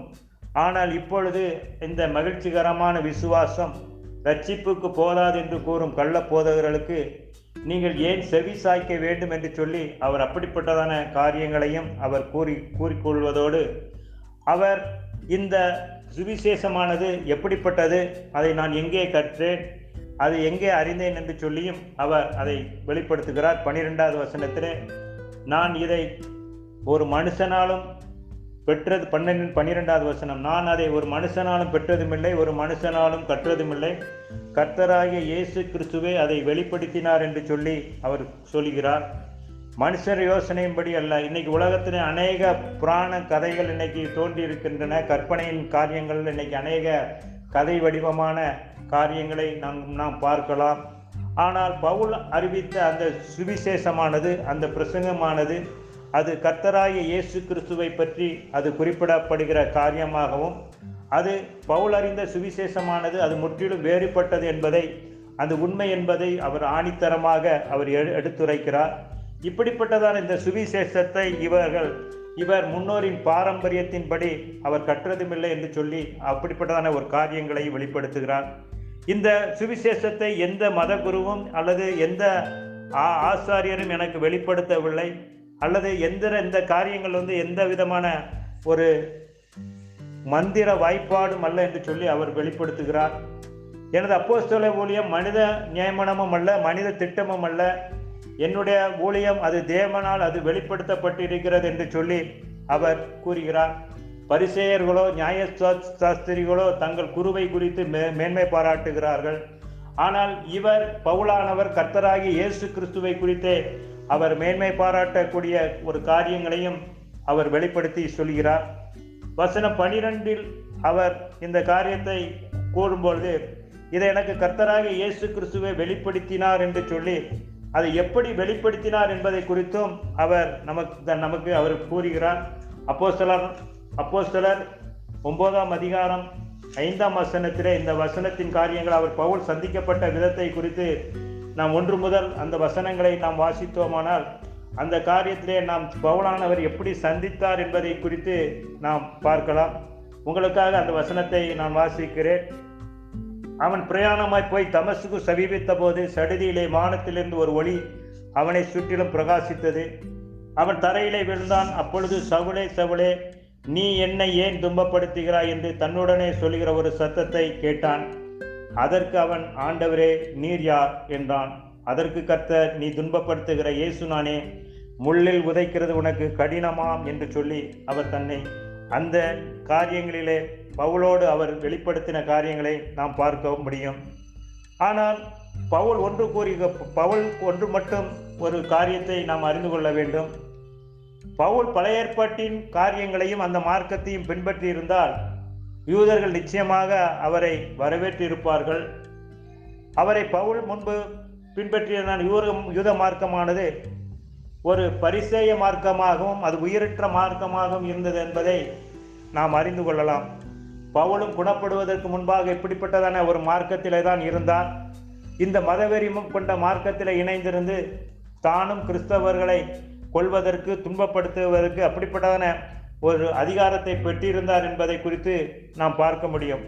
Speaker 1: ஆனால் இப்பொழுது இந்த மகிழ்ச்சிகரமான விசுவாசம் ரட்சிப்புக்கு போதாது என்று கூறும் கள்ள போதகர்களுக்கு நீங்கள் ஏன் செவி சாய்க்க வேண்டும் என்று சொல்லி அவர் அப்படிப்பட்டதான காரியங்களையும் அவர் கூறி கூறிக்கொள்வதோடு அவர் இந்த சுவிசேஷமானது எப்படிப்பட்டது அதை நான் எங்கே கற்றேன் அது எங்கே அறிந்தேன் என்று சொல்லியும் அவர் அதை வெளிப்படுத்துகிறார். பனிரெண்டாவது வசனத்தில் நான் இதை ஒரு மனுஷனாலும் பெற்றது பன்னெண்டு பன்னிரெண்டாவது வசனம் நான் அதை ஒரு மனுஷனாலும் பெற்றதுமில்லை ஒரு மனுஷனாலும் கற்றதுமில்லை. கர்த்தராகிய இயேசு கிறிஸ்துவே அதை வெளிப்படுத்தினார் என்று சொல்லி அவர் சொல்கிறார். மனுஷர் யோசனையின்படி அல்ல இன்னைக்கு உலகத்தில் அநேக புராண கதைகள் இன்னைக்கு தோன்றியிருக்கின்றன. கற்பனையின் காரியங்கள் இன்னைக்கு அநேக கதை வடிவமான காரியங்களை நாம் நாம் பார்க்கலாம். ஆனால் பவுல் அறிவித்த அந்த சுவிசேஷமானது அந்த பிரசங்கமானது அது கர்த்தராய இயேசு கிறிஸ்துவை பற்றி அது குறிப்பிடப்படுகிற காரியமாகவும் அது பவுல் அறிந்த சுவிசேஷமானது அது முற்றிலும் வேறுபட்டது என்பதை அந்த உண்மை என்பதை அவர் ஆணித்தரமாக அவர் எடுத்துரைக்கிறார். இப்படிப்பட்டதான இந்த சுவிசேஷத்தை இவர்கள் இவர் முன்னோரின் பாரம்பரியத்தின்படி அவர் கற்றதுமில்லை என்று சொல்லி அப்படிப்பட்டதான ஒரு காரியங்களை வெளிப்படுத்துகிறார். இந்த சுவிசேஷத்தை எந்த மத குருவும் அல்லது எந்த ஆசாரியரும் எனக்கு வெளிப்படுத்தவில்லை. அல்லது எந்த இந்த காரியங்கள் வந்து எந்த விதமான ஒரு மந்திர வாய்ப்பாடும் அல்ல என்று சொல்லி அவர் வெளிப்படுத்துகிறார். எனது அப்போஸ்தல ஊழியம் மனித நியமனமும் அல்ல மனித திட்டமும் அல்ல. என்னுடைய ஊழியம் அது தேவனால் அது வெளிப்படுத்தப்பட்டிருக்கிறது என்று சொல்லி அவர் கூறுகிறார். பரிசேயர்களோ நியாய சாஸ்திரிகளோ தங்கள் குருவை குறித்து மே மேன்மை பாராட்டுகிறார்கள். ஆனால் இவர் பவுலானவர் கர்த்தராகி இயேசு கிறிஸ்துவை குறித்தே அவர் மேன்மை பாராட்டக்கூடிய ஒரு காரியங்களையும் அவர் வெளிப்படுத்தி சொல்கிறார். வசனம் பனிரெண்டில் அவர் இந்த காரியத்தை கூறும்பொழுது இதை எனக்கு கர்த்தராக இயேசு கிறிஸ்துவை வெளிப்படுத்தினார் என்று சொல்லி அதை எப்படி வெளிப்படுத்தினார் என்பதை குறித்தும் அவர் நமக்கு நமக்கு அவர் கூறுகிறார். அப்போ சிலர் ஒன்பதாம் அதிகாரம் ஐந்தாம் வசனத்திலே இந்த வசனத்தின் காரியங்கள் அவர் பவுல் சந்திக்கப்பட்ட விதத்தை குறித்து நாம் ஒன்று முதல் அந்த வசனங்களை நாம் வாசித்தோமானால் அந்த காரியத்திலே நாம் பவுலானவர் எப்படி சந்தித்தார் என்பதை குறித்து நாம் பார்க்கலாம். உங்களுக்காக அந்த வசனத்தை நான் வாசிக்கிறேன். அவன் பிரயாணமாய் போய் தமசுக்கு சமீபித்த போது சடுதியிலே வானத்திலிருந்து ஒரு ஒளி அவனை சுற்றிலும் பிரகாசித்தது. அவன் தரையிலே விழுந்தான். அப்பொழுது சவுளே சவுளே நீ என்னை ஏன் துன்பப்படுத்துகிறாய் என்று தன்னுடனே சொல்லுகிற ஒரு சத்தத்தை கேட்டான். அதற்கு அவன் ஆண்டவரே நீர் யார்? என்றான். அதற்கு கர்த்தர் நீ துன்பப்படுத்துகிற இயேசு நானே. முள்ளில் உதைக்கிறது உனக்கு கடினமாம் என்று சொல்லி அவர் தன்னை அந்த காரியங்களிலே பவுலோடு அவர் வெளிப்படுத்தின காரியங்களை நாம் பார்க்க முடியும். ஆனால் பவுல் ஒன்று கூறி பவுல் ஒன்று மட்டும் ஒரு காரியத்தை நாம் அறிந்து கொள்ள வேண்டும். பவுல் பழைய ஏற்பாட்டின் காரியங்களையும் அந்த மார்க்கத்தையும் பின்பற்றியிருந்தால் யூதர்கள் நிச்சயமாக அவரை வரவேற்றிருப்பார்கள் அவரை பவுல் முன்பு பின்பற்றியிருந்தான் யூர யூத மார்க்கமானது ஒரு பரிசேய மார்க்கமாகவும் அது உயிரற்ற மார்க்கமாகவும் இருந்தது என்பதை நாம் அறிந்து கொள்ளலாம். பவுலும் குணப்படுவதற்கு முன்பாக இப்படிப்பட்டதான ஒரு மார்க்கத்திலே தான் இருந்தார். இந்த மதவெறிமும் கொண்ட மார்க்கத்தில் இணைந்திருந்து தானும் கிறிஸ்தவர்களை கொள்வதற்கு துன்பப்படுத்துவதற்கு அப்படிப்பட்டதான ஒரு அதிகாரத்தை பெற்றிருந்தார் என்பதை குறித்து நாம் பார்க்க முடியும்.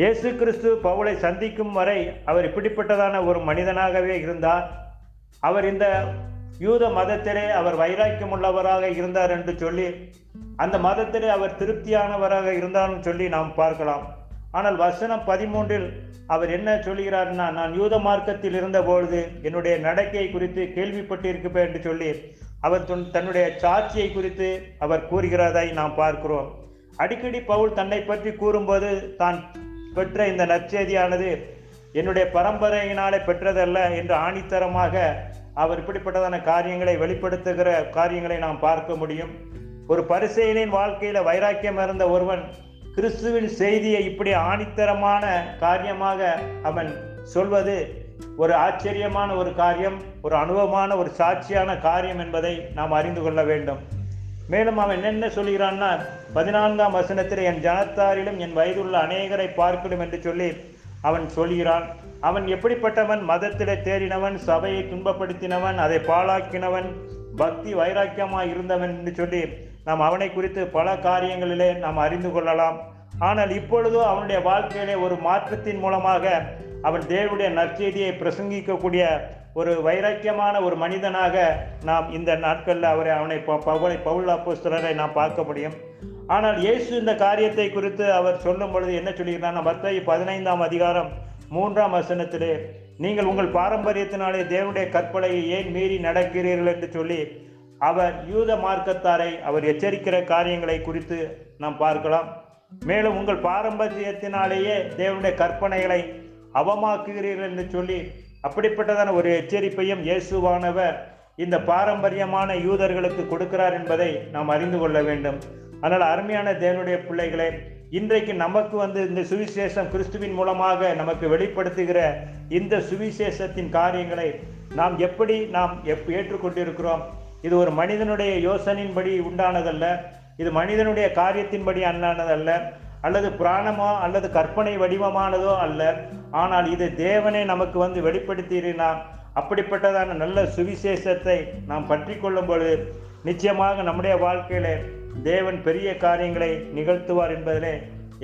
Speaker 1: இயேசு கிறிஸ்து பவுலை சந்திக்கும் வரை அவர் இப்படிப்பட்டதான ஒரு மனிதனாகவே இருந்தார். அவர் இந்த யூத மதத்திலே அவர் வைராக்கியம் உள்ளவராக இருந்தார் என்று சொல்லி அந்த மதத்திலே அவர் திருப்தியானவராக இருந்தார்னு சொல்லி நாம் பார்க்கலாம். ஆனால் வசனம் பதிமூன்றில் அவர் என்ன சொல்கிறார்னா நான் யூத மார்க்கத்தில் இருந்தபொழுது என்னுடைய நடக்கையை குறித்து கேள்விப்பட்டிருக்கப்பேன் என்று சொல்லி அவர் தன்னுடைய சாட்சியை குறித்து அவர் கூறுகிறதை நாம் பார்க்கிறோம். அடிக்கடி பவுல் தன்னை பற்றி கூறும்போது தான் பெற்ற இந்த நற்செய்தியானது என்னுடைய பரம்பரையினாலே பெற்றதல்ல என்று ஆணித்தரமாக அவர் இப்படிப்பட்டதான காரியங்களை வெளிப்படுத்துகிற காரியங்களை நாம் பார்க்க முடியும். ஒரு பரிசெயலின் வாழ்க்கையில வைராக்கியம் இருந்த ஒருவன் கிறிஸ்துவின் செய்தியை இப்படி ஆணித்தரமான காரியமாக அவன் சொல்வது ஒரு ஆச்சரியமான ஒரு காரியம் ஒரு அனுபவமான ஒரு சாட்சியான காரியம் என்பதை நாம் அறிந்து கொள்ள வேண்டும். மேலும் அவன் என்ன சொல்கிறான்னா பதினான்காம் வசனத்தில் என் ஜனத்தாரிலும் என் வயதுள்ள அநேகரை பார்க்கணும் என்று சொல்லி அவன் சொல்கிறான். அவன் எப்படிப்பட்டவன்? மதத்திலே தேறினவன் சபையை துன்பப்படுத்தினவன் அதை பாழாக்கினவன் பக்தி வைராக்கியமாய் இருந்தவன் என்று சொல்லி நாம் அவனை குறித்து பல காரியங்களிலே நாம் அறிந்து கொள்ளலாம். ஆனால் இப்பொழுதோ அவனுடைய வாழ்க்கையிலே ஒரு மாற்றத்தின் மூலமாக அவன் தேவனுடைய நற்செய்தியை பிரசங்கிக்கக்கூடிய ஒரு வைராக்கியமான ஒரு மனிதனாக நாம் இந்த நாட்களில் அவரை அவனை பவுலை பவுல் அப்போஸ்தலரை நாம் பார்க்க முடியும். ஆனால் இயேசு இந்த காரியத்தை குறித்து அவர் சொல்லும் பொழுது என்ன சொல்லுகிறார் மத்திய பதினைந்தாம் அதிகாரம் மூன்றாம் வசனத்திலே நீங்கள் உங்கள் பாரம்பரியத்தினாலே தேவனுடைய கற்பனையை ஏன் மீறி நடக்கிறீர்கள்? என்று சொல்லி அவர் யூத மார்க்கத்தாரை அவர் எச்சரிக்கிற காரியங்களை குறித்து நாம் பார்க்கலாம். மேலும் உங்கள் பாரம்பரியத்தினாலேயே தேவனுடைய கற்பனைகளை அவமாக்குகிறீர்கள் என்று சொல்லி அப்படிப்பட்டதான ஒரு எச்சரிப்பையும் இயேசுவானவர் இந்த பாரம்பரியமான யூதர்களுக்கு கொடுக்கிறார் என்பதை நாம் அறிந்து கொள்ள வேண்டும். ஆனால் அருமையான தேவனுடைய பிள்ளைகளை இன்றைக்கு நமக்கு வந்து இந்த சுவிசேஷம் கிறிஸ்துவின் மூலமாக நமக்கு வெளிப்படுத்துகிற இந்த சுவிசேஷத்தின் காரியங்களை நாம் எப்படி நாம் எப் ஏற்றுக்கொண்டிருக்கிறோம்? இது ஒரு மனிதனுடைய யோசனையின்படி உண்டானதல்ல. இது மனிதனுடைய காரியத்தின்படி அண்ணானதல்ல அல்லது புராணமோ அல்லது கற்பனை வடிவமானதோ அல்ல. ஆனால் இது தேவனை நமக்கு வந்து வெளிப்படுத்தினா அப்படிப்பட்டதான நல்ல சுவிசேஷத்தை நாம் பற்றி கொள்ளும் பொழுது நிச்சயமாக நம்முடைய வாழ்க்கையில தேவன் பெரிய காரியங்களை நிகழ்த்துவார் என்பதிலே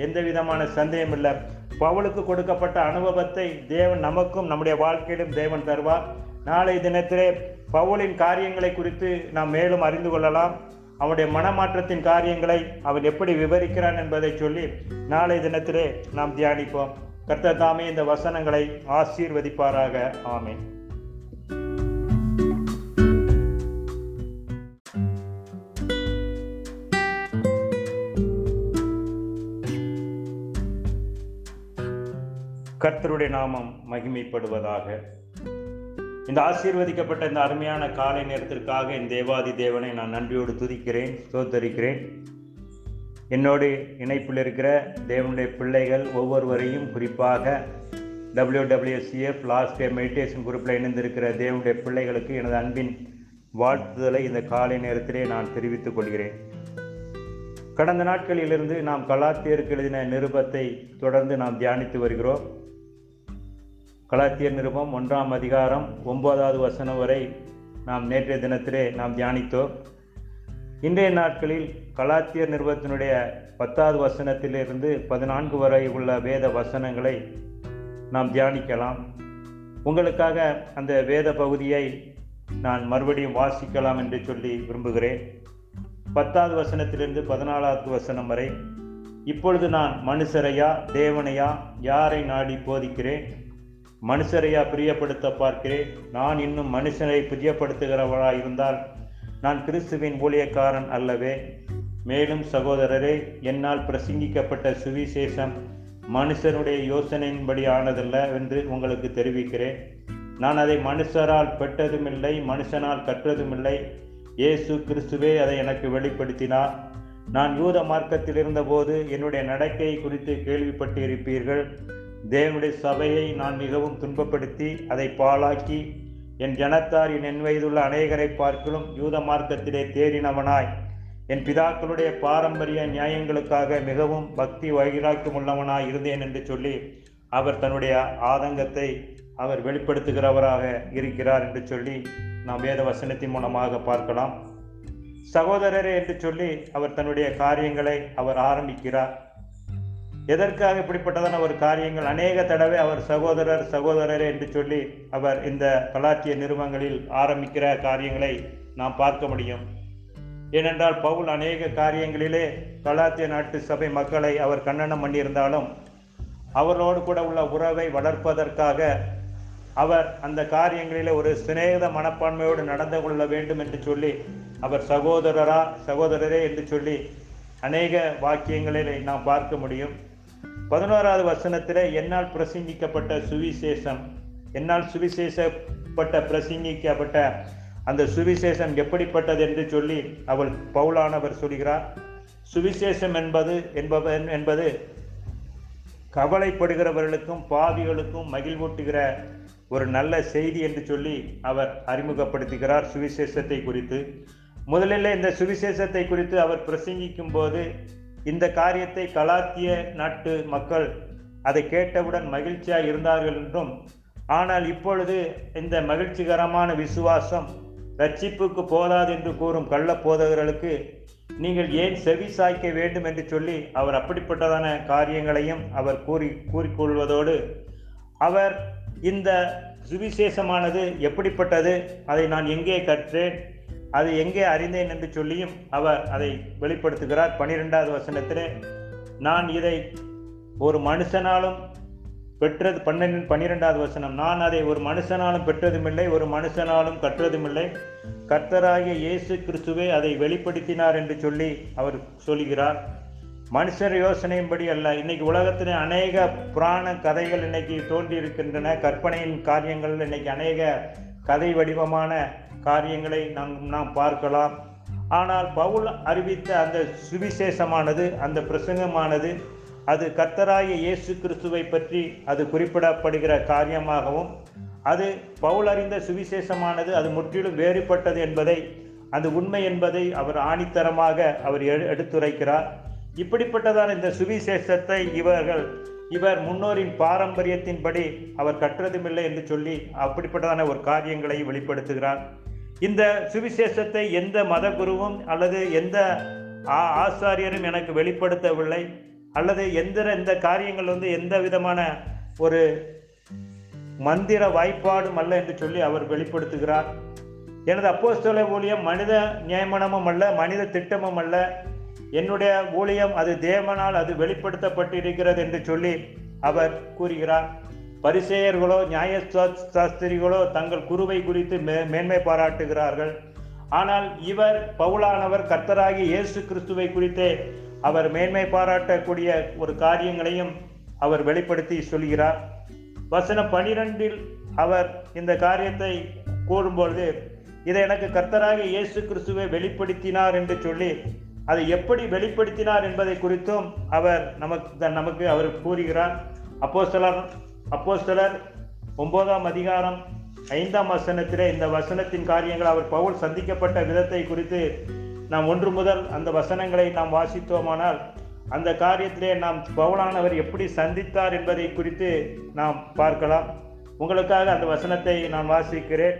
Speaker 1: எந்த விதமான சந்தேகம் இல்லை. பவுலுக்கு கொடுக்கப்பட்ட அனுபவத்தை தேவன் நமக்கும் நம்முடைய வாழ்க்கையிலும் தேவன் தருவார். நாளை தினத்திலே பவுலின் காரியங்களை குறித்து நாம் மேலும் அறிந்து கொள்ளலாம். அவனுடைய மனமாற்றத்தின் காரியங்களை அவன் எப்படி விவரிக்கிறான் என்பதை சொல்லி நாளை தினத்திலே நாம் தியானிப்போம். கர்த்தர் தாமே இந்த வசனங்களை ஆசீர்வதிப்பாராக. ஆமேன். கர்த்தருடைய நாமம் மகிமைப்படுவதாக. இந்த ஆசீர்வதிக்கப்பட்ட இந்த அருமையான காலை நேரத்திற்காக என் தேவாதி தேவனை நான் நன்றியோடு துதிக்கிறேன் ஸ்தோத்தரிக்கிறேன். என்னோடு இணைப்பில் இருக்கிற தேவனுடைய பிள்ளைகள் ஒவ்வொருவரையும் குறிப்பாக டபிள்யூடபிள்யூசிஎஃப் லாஸ்ட் மெடிடேஷன் குரூப்பில் இணைந்திருக்கிற தேவனுடைய பிள்ளைகளுக்கு எனது அன்பின் வாழ்த்துதலை இந்த காலை நேரத்திலே நான் தெரிவித்துக் கொள்கிறேன். கடந்த நாட்களிலிருந்து நாம் கலாத்தியருக்கு எழுதின நிருபத்தை தொடர்ந்து நாம் தியானித்து வருகிறோம். கலாத்தியர் நிருபம் ஒன்றாம் அதிகாரம் ஒன்பதாவது வசனம் வரை நாம் நேற்றைய தினத்திலே நாம் தியானித்தோம். இன்றைய நாட்களில் கலாத்தியர் நிறுவத்தினுடைய பத்தாவது வசனத்திலிருந்து பதினான்கு வரை உள்ள வேத வசனங்களை நாம் தியானிக்கலாம். உங்களுக்காக அந்த வேத பகுதியை நான் மறுபடியும் வாசிக்கலாம் என்று சொல்லி விரும்புகிறேன். பத்தாவது வசனத்திலிருந்து பதினாலாவது வசனம் வரை இப்பொழுது நான் மனுஷரையா தேவனையா யாரை நாடி போதிக்கிறேன்? மனுஷரையா பிரியப்படுத்த பார்க்கிறேன். நான் இன்னும் மனுஷனை பிரியப்படுத்துகிறவராக இருந்தால் நான் கிறிஸ்துவின் ஊழியக்காரன் அல்லவே. மேலும் சகோதரரே என்னால் பிரசங்கிக்கப்பட்ட சுவிசேஷம் மனுஷனுடைய யோசனையின்படி ஆனதல்ல என்று உங்களுக்கு தெரிவிக்கிறேன். நான் அதை மனுஷரால் பெற்றதுமில்லை மனுஷனால் கற்றதுமில்லை. இயேசு கிறிஸ்துவே அதை எனக்கு வெளிப்படுத்தினார். நான் யூத மார்க்கத்தில் இருந்தபோது என்னுடைய நடக்கை குறித்து கேள்விப்பட்டிருப்பீர்கள். தேவனுடைய சபையை நான் மிகவும் துன்பப்படுத்தி அதை பாழாக்கி என் ஜனத்தார் என் வயதுள்ள அநேகரை பார்க்கலும் யூத மார்க்கத்திலே தேறினவனாய். என் பிதாக்களுடைய பாரம்பரிய நியாயங்களுக்காக மிகவும் பக்தி வைராக்கியம் உள்ளவனாய் இருந்தேன் என்று சொல்லி அவர் தன்னுடைய ஆதங்கத்தை அவர் வெளிப்படுத்துகிறவராக இருக்கிறார் என்று சொல்லி நாம் வேத வசனத்தின் மூலமாக பார்க்கலாம். சகோதரரே என்று சொல்லி அவர் தன்னுடைய காரியங்களை அவர் ஆரம்பிக்கிறார். எதற்காக இப்படிப்பட்டதான ஒரு காரியங்கள்? அநேக தடவை அவர் சகோதரர் சகோதரர் என்று சொல்லி அவர் இந்த கலாச்சிய நிறுவனங்களில் ஆரம்பிக்கிற காரியங்களை நாம் பார்க்க முடியும். ஏனென்றால் பவுல் அநேக காரியங்களிலே கலாத்திய நாட்டு சபை மக்களை அவர் கண்ணனம் பண்ணியிருந்தாலும் அவர்களோடு கூட உள்ள உறவை வளர்ப்பதற்காக அவர் அந்த காரியங்களிலே ஒரு சிநேகித மனப்பான்மையோடு நடந்து கொள்ள வேண்டும் என்று சொல்லி அவர் சகோதரரா சகோதரரே என்று சொல்லி அநேக வாக்கியங்களை நாம் பார்க்க முடியும். பதினோராவது வசனத்தில் என்னால் பிரசங்கிக்கப்பட்ட சுவிசேஷம் என்னால் சுவிசேஷப்பட்ட பிரசங்கிக்கப்பட்ட அந்த சுவிசேஷம் எப்படிப்பட்டது என்று சொல்லி அவள் பவுலானவர் சொல்கிறார். சுவிசேஷம் என்பது என்பவ என்பது கவலைப்படுகிறவர்களுக்கும் பாவிகளுக்கும் மகிழ்வூட்டுகிற ஒரு நல்ல செய்தி என்று சொல்லி அவர் அறிமுகப்படுத்துகிறார் சுவிசேஷத்தை குறித்து. முதலில் இந்த சுவிசேஷத்தை குறித்து அவர் பிரசங்கிக்கும் போது இந்த காரியத்தை கலாத்திய நாட்டு மக்கள் அதை கேட்டவுடன் மகிழ்ச்சியாக இருந்தார்கள் என்றும் ஆனால் இப்பொழுது இந்த மகிழ்ச்சிகரமான விசுவாசம் ரட்சிப்புக்கு போதாது என்று கூறும் கள்ள போதகர்களுக்கு நீங்கள் ஏன் செவி சாய்க்க வேண்டும் என்று சொல்லி அவர் அப்படிப்பட்டதான காரியங்களையும் அவர் கூறி கூறிக்கொள்வதோடு அவர் இந்த சுவிசேஷமானது எப்படிப்பட்டது அதை நான் எங்கே கற்றேன் அது எங்கே அறிந்தேன் என்று சொல்லியும் அவர் அதை வெளிப்படுத்துகிறார். பனிரெண்டாவது வசனத்திலே நான் இதை ஒரு மனுஷனாலும் பெற்றது பன்னெண்டு பன்னிரெண்டாவது வசனம் நான் அதை ஒரு மனுஷனாலும் பெற்றதுமில்லை ஒரு மனுஷனாலும் கற்றதுமில்லை. கர்த்தராகிய இயேசு கிறிஸ்துவே அதை வெளிப்படுத்தினார் என்று சொல்லி அவர் சொல்கிறார். மனுஷர் யோசனையின்படி அல்ல இன்னைக்கு உலகத்தில் அநேக புராண கதைகள் இன்னைக்கு தோன்றி இருக்கின்றன கற்பனையின் காரியங்கள் இன்னைக்கு அநேக கதை வடிவமான காரியங்களை நாம் நாம் பார்க்கலாம். ஆனால் பவுல் அறிவித்த அந்த சுவிசேஷமானது அந்த பிரசங்கமானது அது கர்த்தராய இயேசு கிறிஸ்துவை பற்றி அது குறிப்பிடப்படுகிற காரியமாகவும் அது பவுல் அறிந்த சுவிசேஷமானது அது முற்றிலும் வேறுபட்டது என்பதை அந்த உண்மை என்பதை அவர் ஆணித்தரமாக அவர் எடுத்துரைக்கிறார். இப்படிப்பட்டதான இந்த சுவிசேஷத்தை இவர்கள் இவர் முன்னோரின் பாரம்பரியத்தின்படி அவர் கற்றதுமில்லை என்று சொல்லி அப்படிப்பட்டதான ஒரு காரியங்களை வெளிப்படுத்துகிறார். இந்த சுவிசேஷத்தை எந்த மத குருவும் அல்லது எந்த ஆசாரியரும் எனக்கு வெளிப்படுத்தவில்லை. அல்லது எந்த இந்த காரியங்கள் வந்து எந்த விதமான ஒரு மந்திர வாய்ப்பாடும் அல்ல என்று சொல்லி அவர் வெளிப்படுத்துகிறார். எனது அப்போஸ்தல ஊழியம் மனித நியமனமும் அல்ல மனித திட்டமும் அல்ல. என்னுடைய ஊழியம் அது தேவனால் அது வெளிப்படுத்தப்பட்டிருக்கிறது என்று சொல்லி அவர் கூறுகிறார். பரிசெயர்களோ நியாய சாஸ்திரிகளோ தங்கள் குருவை குறித்து மே மேன்மை பாராட்டுகிறார்கள். ஆனால் இவர் பவுலானவர் கர்த்தராகி இயேசு கிறிஸ்துவை குறித்தே அவர் மேன்மை பாராட்டக்கூடிய ஒரு காரியங்களையும் அவர் வெளிப்படுத்தி சொல்கிறார். வசனம் பனிரெண்டில் அவர் இந்த காரியத்தை கூறும்பொழுது இதை எனக்கு கர்த்தராக இயேசு கிறிஸ்துவை வெளிப்படுத்தினார் என்று சொல்லி அதை எப்படி வெளிப்படுத்தினார் என்பதை குறித்தும் அவர் நமக்கு நமக்கு அவர் கூறுகிறார். அப்போஸ்தலர் அப்போஸ்தலர் ஒன்பதாம் அதிகாரம் ஐந்தாம் வசனத்திலே இந்த வசனத்தின் காரியங்கள் அவர் பவுல் சந்திக்கப்பட்ட விதத்தை குறித்து நாம் ஒன்று முதல் அந்த வசனங்களை நாம் வாசித்தோமானால் அந்த காரியத்திலே நாம் பவுலானவர் எப்படி சந்தித்தார் என்பதை குறித்து நாம் பார்க்கலாம். உங்களுக்காக அந்த வசனத்தை நான் வாசிக்கிறேன்.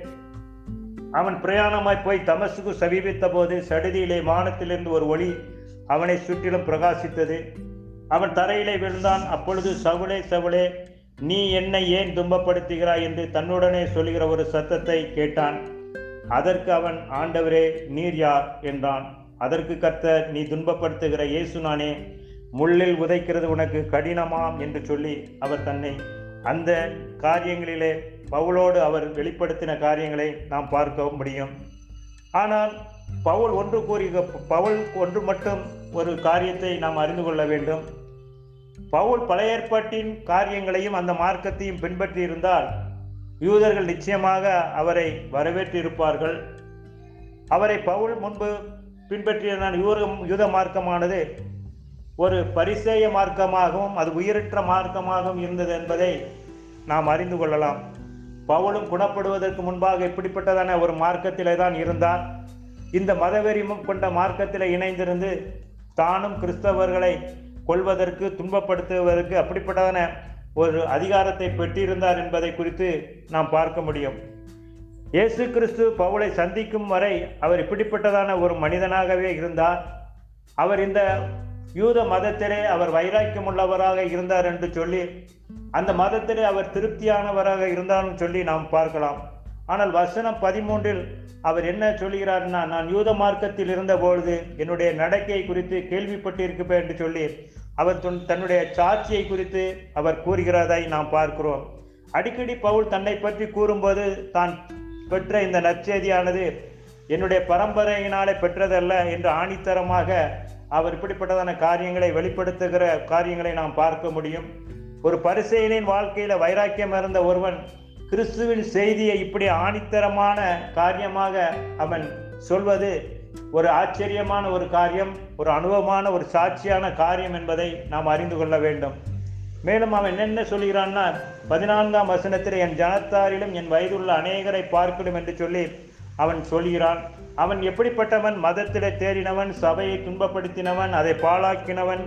Speaker 1: அவன் பிரயாணமாய் போய் தமசுக்கு சமீபித்த போது சடுதியிலே வானத்திலிருந்து ஒரு ஒளி அவனை சுற்றிலும் பிரகாசித்தது. அவன் தரையிலே விழுந்தான். அப்பொழுது சவுளே சவுளே நீ என்னை ஏன் துன்பப்படுத்துகிறாய் என்று தன்னுடனே சொல்லுகிற ஒரு சத்தத்தை கேட்டான். அதற்கு அவன் ஆண்டவரே நீர் யார்? என்றான். அதற்கு கர்த்தர் நீ துன்பப்படுத்துகிற இயேசு நானே. முள்ளில் உதைக்கிறது உனக்கு கடினமாம் என்று சொல்லி அவர் தன்னை அந்த காரியங்களிலே பவுலோடு அவர் வெளிப்படுத்தின காரியங்களை நாம் பார்க்க முடியும். ஆனால் பவுல் ஒன்று கூறி பவுல் ஒன்று மட்டும் ஒரு காரியத்தை நாம் அறிந்து கொள்ள வேண்டும். பவுல் பழைய ஏற்பாட்டின் காரியங்களையும் அந்த மார்க்கத்தையும் பின்பற்றி இருந்தால் யூதர்கள் நிச்சயமாக அவரை வரவேற்றிருப்பார்கள். அவரை பவுல் முன்பு பின்பற்றிய யூர யூத மார்க்கமானது ஒரு பரிசேய மார்க்கமாகவும் அது உயிரற்ற மார்க்கமாகவும் இருந்தது என்பதை நாம் அறிந்து கொள்ளலாம். பவுலும் குணப்படுவதற்கு முன்பாக இப்படிப்பட்டதான ஒரு மார்க்கத்திலே தான் இருந்தார். இந்த மதவெறிமும் கொண்ட மார்க்கத்தில் இணைந்திருந்து தானும் கிறிஸ்தவர்களை கொள்வதற்கு துன்பப்படுத்துவதற்கு அப்படிப்பட்டதான ஒரு அதிகாரத்தை பெற்றிருந்தார் என்பதை குறித்து நாம் பார்க்க முடியும். இயேசு கிறிஸ்து பவுலை சந்திக்கும் வரை அவர் இப்படிப்பட்டதான ஒரு மனிதனாகவே இருந்தார். அவர் இந்த யூத மதத்திலே அவர் வைராக்கியம் உள்ளவராக இருந்தார் என்று சொல்லி அந்த மதத்திலே அவர் திருப்தியானவராக இருந்தாலும் சொல்லி நாம் பார்க்கலாம். ஆனால் வசனம் பதிமூன்றில் அவர் என்ன சொல்கிறார்னா நான் யூத மார்க்கத்தில் இருந்தபொழுது என்னுடைய நடக்கையை குறித்து கேள்விப்பட்டிருக்கப்பேன் என்று சொல்லி அவர் தன்னுடைய சாட்சியை குறித்து அவர் கூறுகிறதாய் நாம் பார்க்கிறோம். அடிக்கடி பவுல் தன்னை பற்றி கூறும்போது தான் பெற்ற இந்த நற்செய்தியானது என்னுடைய பரம்பரையினாலே பெற்றதல்ல என்று ஆணித்தரமாக அவர் இப்படிப்பட்டதான காரியங்களை வெளிப்படுத்துகிற காரியங்களை நாம் பார்க்க முடியும். ஒரு பரிசெயலின் வாழ்க்கையில வைராக்கியம் இருந்த ஒருவன் கிறிஸ்துவின் செய்தியை இப்படி ஆணித்தரமான காரியமாக அவன் சொல்வது ஒரு ஆச்சரியமான ஒரு காரியம் ஒரு அனுபவமான ஒரு சாட்சியான காரியம் என்பதை நாம் அறிந்து கொள்ள வேண்டும். மேலும் அவன் என்ன சொல்கிறான்னா பதினான்காம் வசனத்தில் என் ஜனத்தாரிலும் என் வயதுள்ள அநேகரை பார்க்கணும் என்று சொல்லி அவன் சொல்கிறான் அவன் எப்படிப்பட்டவன்? மதத்திலே தேறினவன் சபையை துன்பப்படுத்தினவன் அதை பாழாக்கினவன்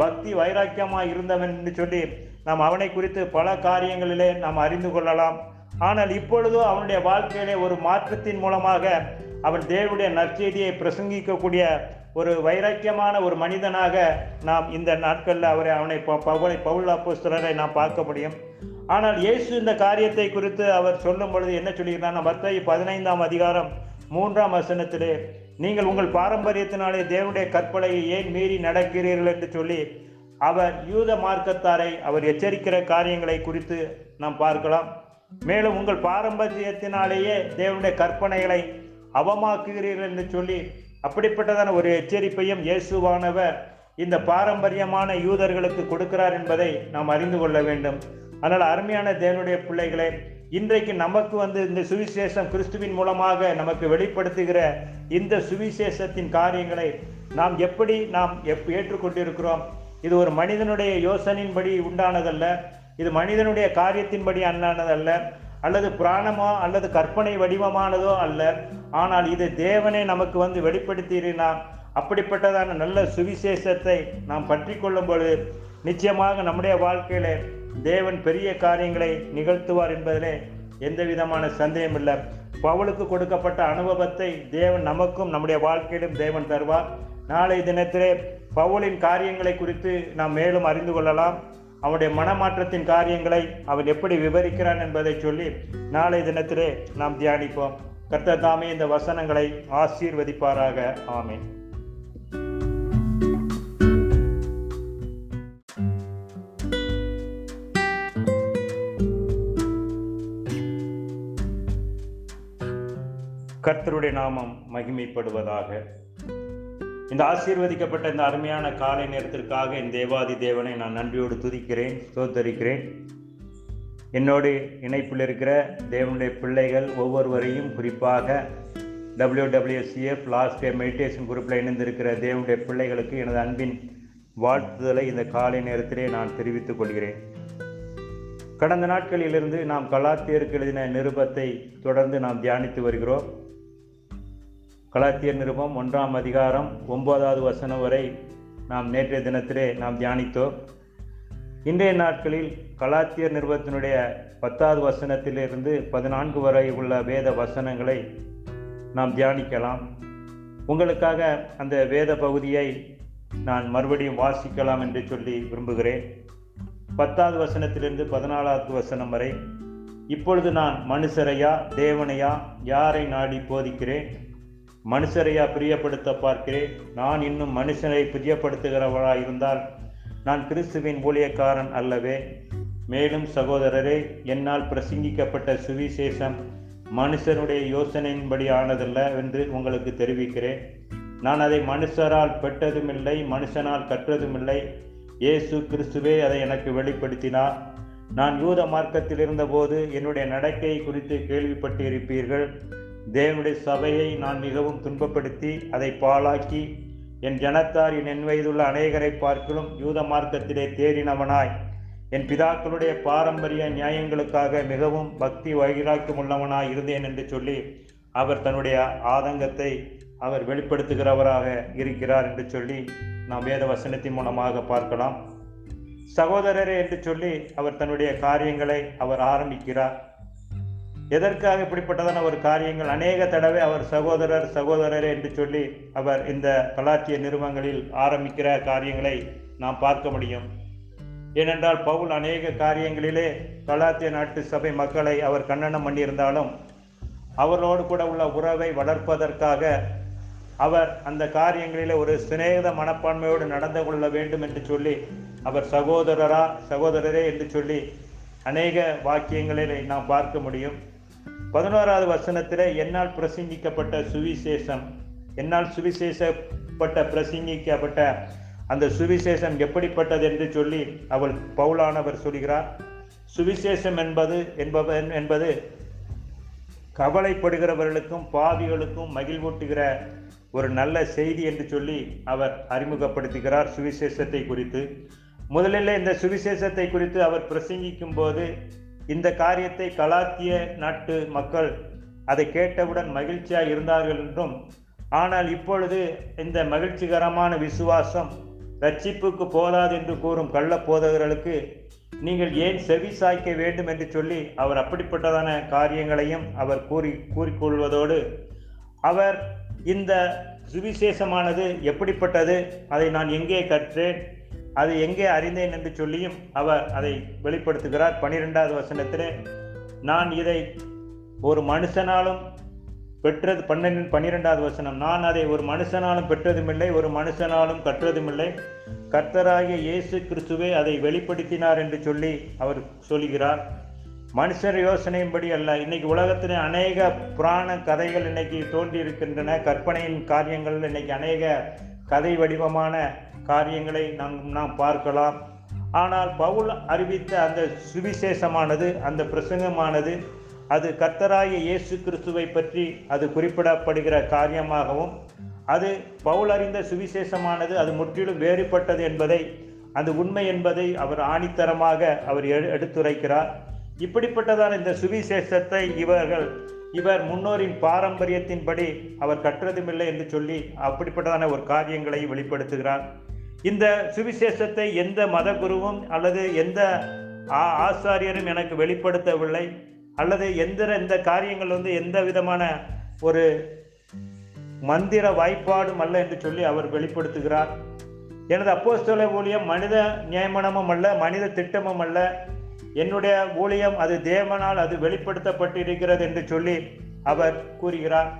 Speaker 1: பக்தி வைராக்கியமாக இருந்தவன் என்று சொல்லி நாம் அவனை குறித்து பல காரியங்களிலே நாம் அறிந்து கொள்ளலாம். ஆனால் இப்பொழுதோ அவனுடைய வாழ்க்கையிலே ஒரு மாற்றத்தின் மூலமாக அவன் தேவனுடைய நற்செய்தியை பிரசங்கிக்கக்கூடிய ஒரு வைராக்கியமான ஒரு மனிதனாக நாம் இந்த நாட்களில் அவரை அவனை பவுலை பவுல் அப்போஸ்தலரை நாம் பார்க்க முடியும். ஆனால் இயேசு இந்த காரியத்தை குறித்து அவர் சொல்லும் பொழுது என்ன சொல்கிறார் மத்திய பதினைந்தாம் அதிகாரம் மூன்றாம் வசனத்திலே நீங்கள் உங்கள் பாரம்பரியத்தினாலே தேவனுடைய கற்பனையை ஏன் மீறி நடக்கிறீர்கள்? என்று சொல்லி அவர் யூத மார்க்கத்தாரை அவர் எச்சரிக்கிற காரியங்களை குறித்து நாம் பார்க்கலாம். மேலும் உங்கள் பாரம்பரியத்தினாலேயே தேவனுடைய கற்பனைகளை அவமாக்குகிறீர்கள் என்று சொல்லி அப்படிப்பட்டதான ஒரு எச்சரிப்பையும் இயேசுவானவர் இந்த பாரம்பரியமான யூதர்களுக்கு கொடுக்கிறார் என்பதை நாம் அறிந்து கொள்ள வேண்டும். அதனால் அருமையான தேவனுடைய பிள்ளைகளை இன்றைக்கு நமக்கு வந்து இந்த சுவிசேஷம் கிறிஸ்துவின் மூலமாக நமக்கு வெளிப்படுத்துகிற இந்த சுவிசேஷத்தின் காரியங்களை நாம் எப்படி நாம் எப் ஏற்றுக்கொண்டிருக்கிறோம்? இது ஒரு மனிதனுடைய யோசனையின்படி உண்டானதல்ல இது மனிதனுடைய காரியத்தின்படி அண்ணானதல்ல அல்லது புராணமோ அல்லது கற்பனை வடிவமானதோ அல்ல. ஆனால் இது தேவனே நமக்கு வந்து வெளிப்படுத்தினார் அப்படிப்பட்டதான நல்ல சுவிசேஷத்தை நாம் பற்றி கொள்ளும் பொழுது நிச்சயமாக நம்முடைய வாழ்க்கையில தேவன் பெரிய காரியங்களை நிகழ்த்துவார் என்பதிலே எந்த விதமான சந்தேகம் இல்லை. பவுலுக்கு கொடுக்கப்பட்ட அனுபவத்தை தேவன் நமக்கும் நம்முடைய வாழ்க்கையிலும் தேவன் தருவார். நாளை தினத்திலே பவுலின் காரியங்களை குறித்து நாம் மேலும் அறிந்து கொள்ளலாம். அவனுடைய மனமாற்றத்தின் காரியங்களை அவன் எப்படி விவரிக்கிறான் என்பதை சொல்லி நாளை தினத்திலே நாம் தியானிப்போம். கர்த்தர் தாமே இந்த வசனங்களை ஆசீர்வதிப்பாராக. ஆமேன். கர்த்தருடைய நாமம் மகிமைப்படுவதாக. இந்த ஆசீர்வதிக்கப்பட்ட இந்த அருமையான காலை நேரத்திற்காக என் தேவாதி தேவனை நான் நன்றியோடு துதிக்கிறேன் தோத்தரிக்கிறேன் என்னோடு இணைப்பில் இருக்கிற தேவனுடைய பிள்ளைகள் ஒவ்வொருவரையும் குறிப்பாக டபிள்யூடபிள்யூசிஎஃப் லாஸ்ட் டே மெடிடேஷன் குரூப்பில் இணைந்திருக்கிற தேவனுடைய பிள்ளைகளுக்கு எனது அன்பின் வாழ்த்துதலை இந்த காலை நேரத்திலே நான் தெரிவித்துக் கொள்கிறேன். கடந்த நாட்களிலிருந்து நாம் கலாத்தியருக்கு எழுதின நிருபத்தை தொடர்ந்து நாம் தியானித்து வருகிறோம். கலாத்தியர் நிருபம் ஒன்றாம் அதிகாரம் ஒன்பதாவது வசனம் வரை நாம் நேற்றைய தினத்திலே நாம் தியானித்தோம். இன்றைய நாட்களில் கலாத்தியர் நிருபத்தினுடைய பத்தாவது வசனத்திலிருந்து பதினான்கு வரை உள்ள வேத வசனங்களை நாம் தியானிக்கலாம். உங்களுக்காக அந்த வேத பகுதியை நான் மறுபடியும் வாசிக்கலாம் என்று சொல்லி விரும்புகிறேன். பத்தாவது வசனத்திலிருந்து பதினாலாவது வசனம் வரை இப்பொழுது நான் மனுஷரையா தேவனையா யாரை நாடி போதிக்கிறேன்? மனுஷரையா பிரியப்படுத்த பார்க்கிறேன். நான் இன்னும் மனுஷனை பிரியப்படுத்துகிறவராக இருந்தால் நான் கிறிஸ்துவின் ஊழியக்காரன் அல்லவே. மேலும் சகோதரரே என்னால் பிரசங்கிக்கப்பட்ட சுவிசேஷம் மனுஷனுடைய யோசனையின்படி ஆனதல்ல என்று உங்களுக்கு தெரிவிக்கிறேன். நான் அதை மனுஷரால் பெற்றதுமில்லை மனுஷனால் கற்றதுமில்லை. இயேசு கிறிஸ்துவே அதை எனக்கு வெளிப்படுத்தினார். நான் யூத மார்க்கத்தில் இருந்தபோது என்னுடைய நடக்கை குறித்து கேள்விப்பட்டு இருப்பீர்கள் தேவனுடைய சபையை நான் மிகவும் துன்பப்படுத்தி அதை பாழாக்கி என் ஜனத்தார் என் வயதுள்ள அநேகரை பார்க்கலும் யூத மார்க்கத்திலே தேறினவனாய். என் பிதாக்களுடைய பாரம்பரிய நியாயங்களுக்காக மிகவும் பக்தி வைராக்கியம் உள்ளவனாய் இருந்தேன் என்று சொல்லி அவர் தன்னுடைய ஆதங்கத்தை அவர் வெளிப்படுத்துகிறவராக இருக்கிறார் என்று சொல்லி நாம் வேத வசனத்தின் மூலமாக பார்க்கலாம். சகோதரரே என்று சொல்லி அவர் தன்னுடைய காரியங்களை அவர் ஆரம்பிக்கிறார். எதற்காக இப்படிப்பட்டதான ஒரு காரியங்கள்? அநேக தடவை அவர் சகோதரர் சகோதரரே என்று சொல்லி அவர் இந்த கலாச்சிய நிறுவனங்களில் ஆரம்பிக்கிற காரியங்களை நாம் பார்க்க முடியும். ஏனென்றால் பவுல் அநேக காரியங்களிலே கலாத்திய நாட்டு சபை மக்களை அவர் கண்ணனம் பண்ணியிருந்தாலும் அவர்களோடு கூட உள்ள உறவை வளர்ப்பதற்காக அவர் அந்த காரியங்களிலே ஒரு சிநேகித மனப்பான்மையோடு நடந்து கொள்ள வேண்டும் என்று சொல்லி அவர் சகோதரரா சகோதரரே என்று சொல்லி அநேக வாக்கியங்களிலே நாம் பார்க்க முடியும். பதினோராவது வசனத்தில் என்னால் பிரசங்கிக்கப்பட்ட சுவிசேஷம் என்னால் சுவிசேஷப்பட்ட பிரசங்கிக்கப்பட்ட அந்த சுவிசேஷம் எப்படிப்பட்டது என்று சொல்லி அவள் பவுலானவர் சொல்கிறார். சுவிசேஷம் என்பது என்பது என்பது கவலைப்படுகிறவர்களுக்கும் பாவிகளுக்கும் மகிழ்வூட்டுகிற ஒரு நல்ல செய்தி என்று சொல்லி அவர் அறிமுகப்படுத்துகிறார் சுவிசேஷத்தை குறித்து. முதலில் இந்த சுவிசேஷத்தை குறித்து அவர் பிரசங்கிக்கும் போது இந்த காரியத்தை கலாத்திய நாட்டு மக்கள் அதை கேட்டவுடன் மகிழ்ச்சியாக இருந்தார்கள் என்றும் ஆனால் இப்பொழுது இந்த மகிழ்ச்சிகரமான விசுவாசம் ரட்சிப்புக்கு போதாது என்று கூறும் கள்ள போதகர்களுக்கு நீங்கள் ஏன் செவி சாய்க்க வேண்டும் என்று சொல்லி அவர் அப்படிப்பட்டதான காரியங்களையும் அவர் கூறி கூறிக்கொள்வதோடு அவர் இந்த சுவிசேஷமானது எப்படிப்பட்டது அதை நான் எங்கே கற்றேன் அது எங்கே அறிந்தேன் என்று சொல்லியும் அவர் அதை வெளிப்படுத்துகிறார். பனிரெண்டாவது வசனத்திலே நான் இதை ஒரு மனுஷனாலும் பெற்றது பன்னெண்டு பன்னிரெண்டாவது வசனம் நான் அதை ஒரு மனுஷனாலும் பெற்றதுமில்லை ஒரு மனுஷனாலும் கற்றதுமில்லை. கர்த்தராகிய இயேசு கிறிஸ்துவே அதை வெளிப்படுத்தினார் என்று சொல்லி அவர் சொல்கிறார். மனுஷர் யோசனையின்படி அல்ல இன்னைக்கு உலகத்தில் அநேக புராண கதைகள் இன்னைக்கு தோன்றி இருக்கின்றன கற்பனையின் காரியங்கள் இன்னைக்கு அநேக கதை வடிவமான காரியங்களை நாம் நாம் பார்க்கலாம். ஆனால் பவுல் அறிவித்த அந்த சுவிசேஷமானது அந்த பிரசங்கமானது அது கர்த்தராய இயேசு கிறிஸ்துவை பற்றி அது குறிப்பிடப்படுகிற காரியமாகவும் அது பவுல் அறிந்த சுவிசேஷமானது அது முற்றிலும் வேறுபட்டது என்பதை அந்த உண்மை என்பதை அவர் ஆணித்தரமாக அவர் எடுத்துரைக்கிறார். இப்படிப்பட்டதான இந்த சுவிசேஷத்தை இவர்கள் இவர் முன்னோரின் பாரம்பரியத்தின்படி அவர் கற்றதுமில்லை என்று சொல்லி அப்படிப்பட்டதான ஒரு காரியங்களை வெளிப்படுத்துகிறார். இந்த சுவிசேஷத்தை எந்த மத குருவும் அல்லது எந்த ஆசாரியரும் எனக்கு வெளிப்படுத்தவில்லை. அல்லது எந்த இந்த காரியங்கள் வந்து எந்த விதமான ஒரு மந்திர வாய்ப்பாடும் அல்ல என்று சொல்லி அவர் வெளிப்படுத்துகிறார். எனது அப்போஸ்தல ஊழியம் மனித நியமனமும் அல்ல மனித திட்டமும் அல்ல. என்னுடைய ஊழியம் அது தேவனால் அது வெளிப்படுத்தப்பட்டிருக்கிறது என்று சொல்லி அவர் கூறுகிறார்.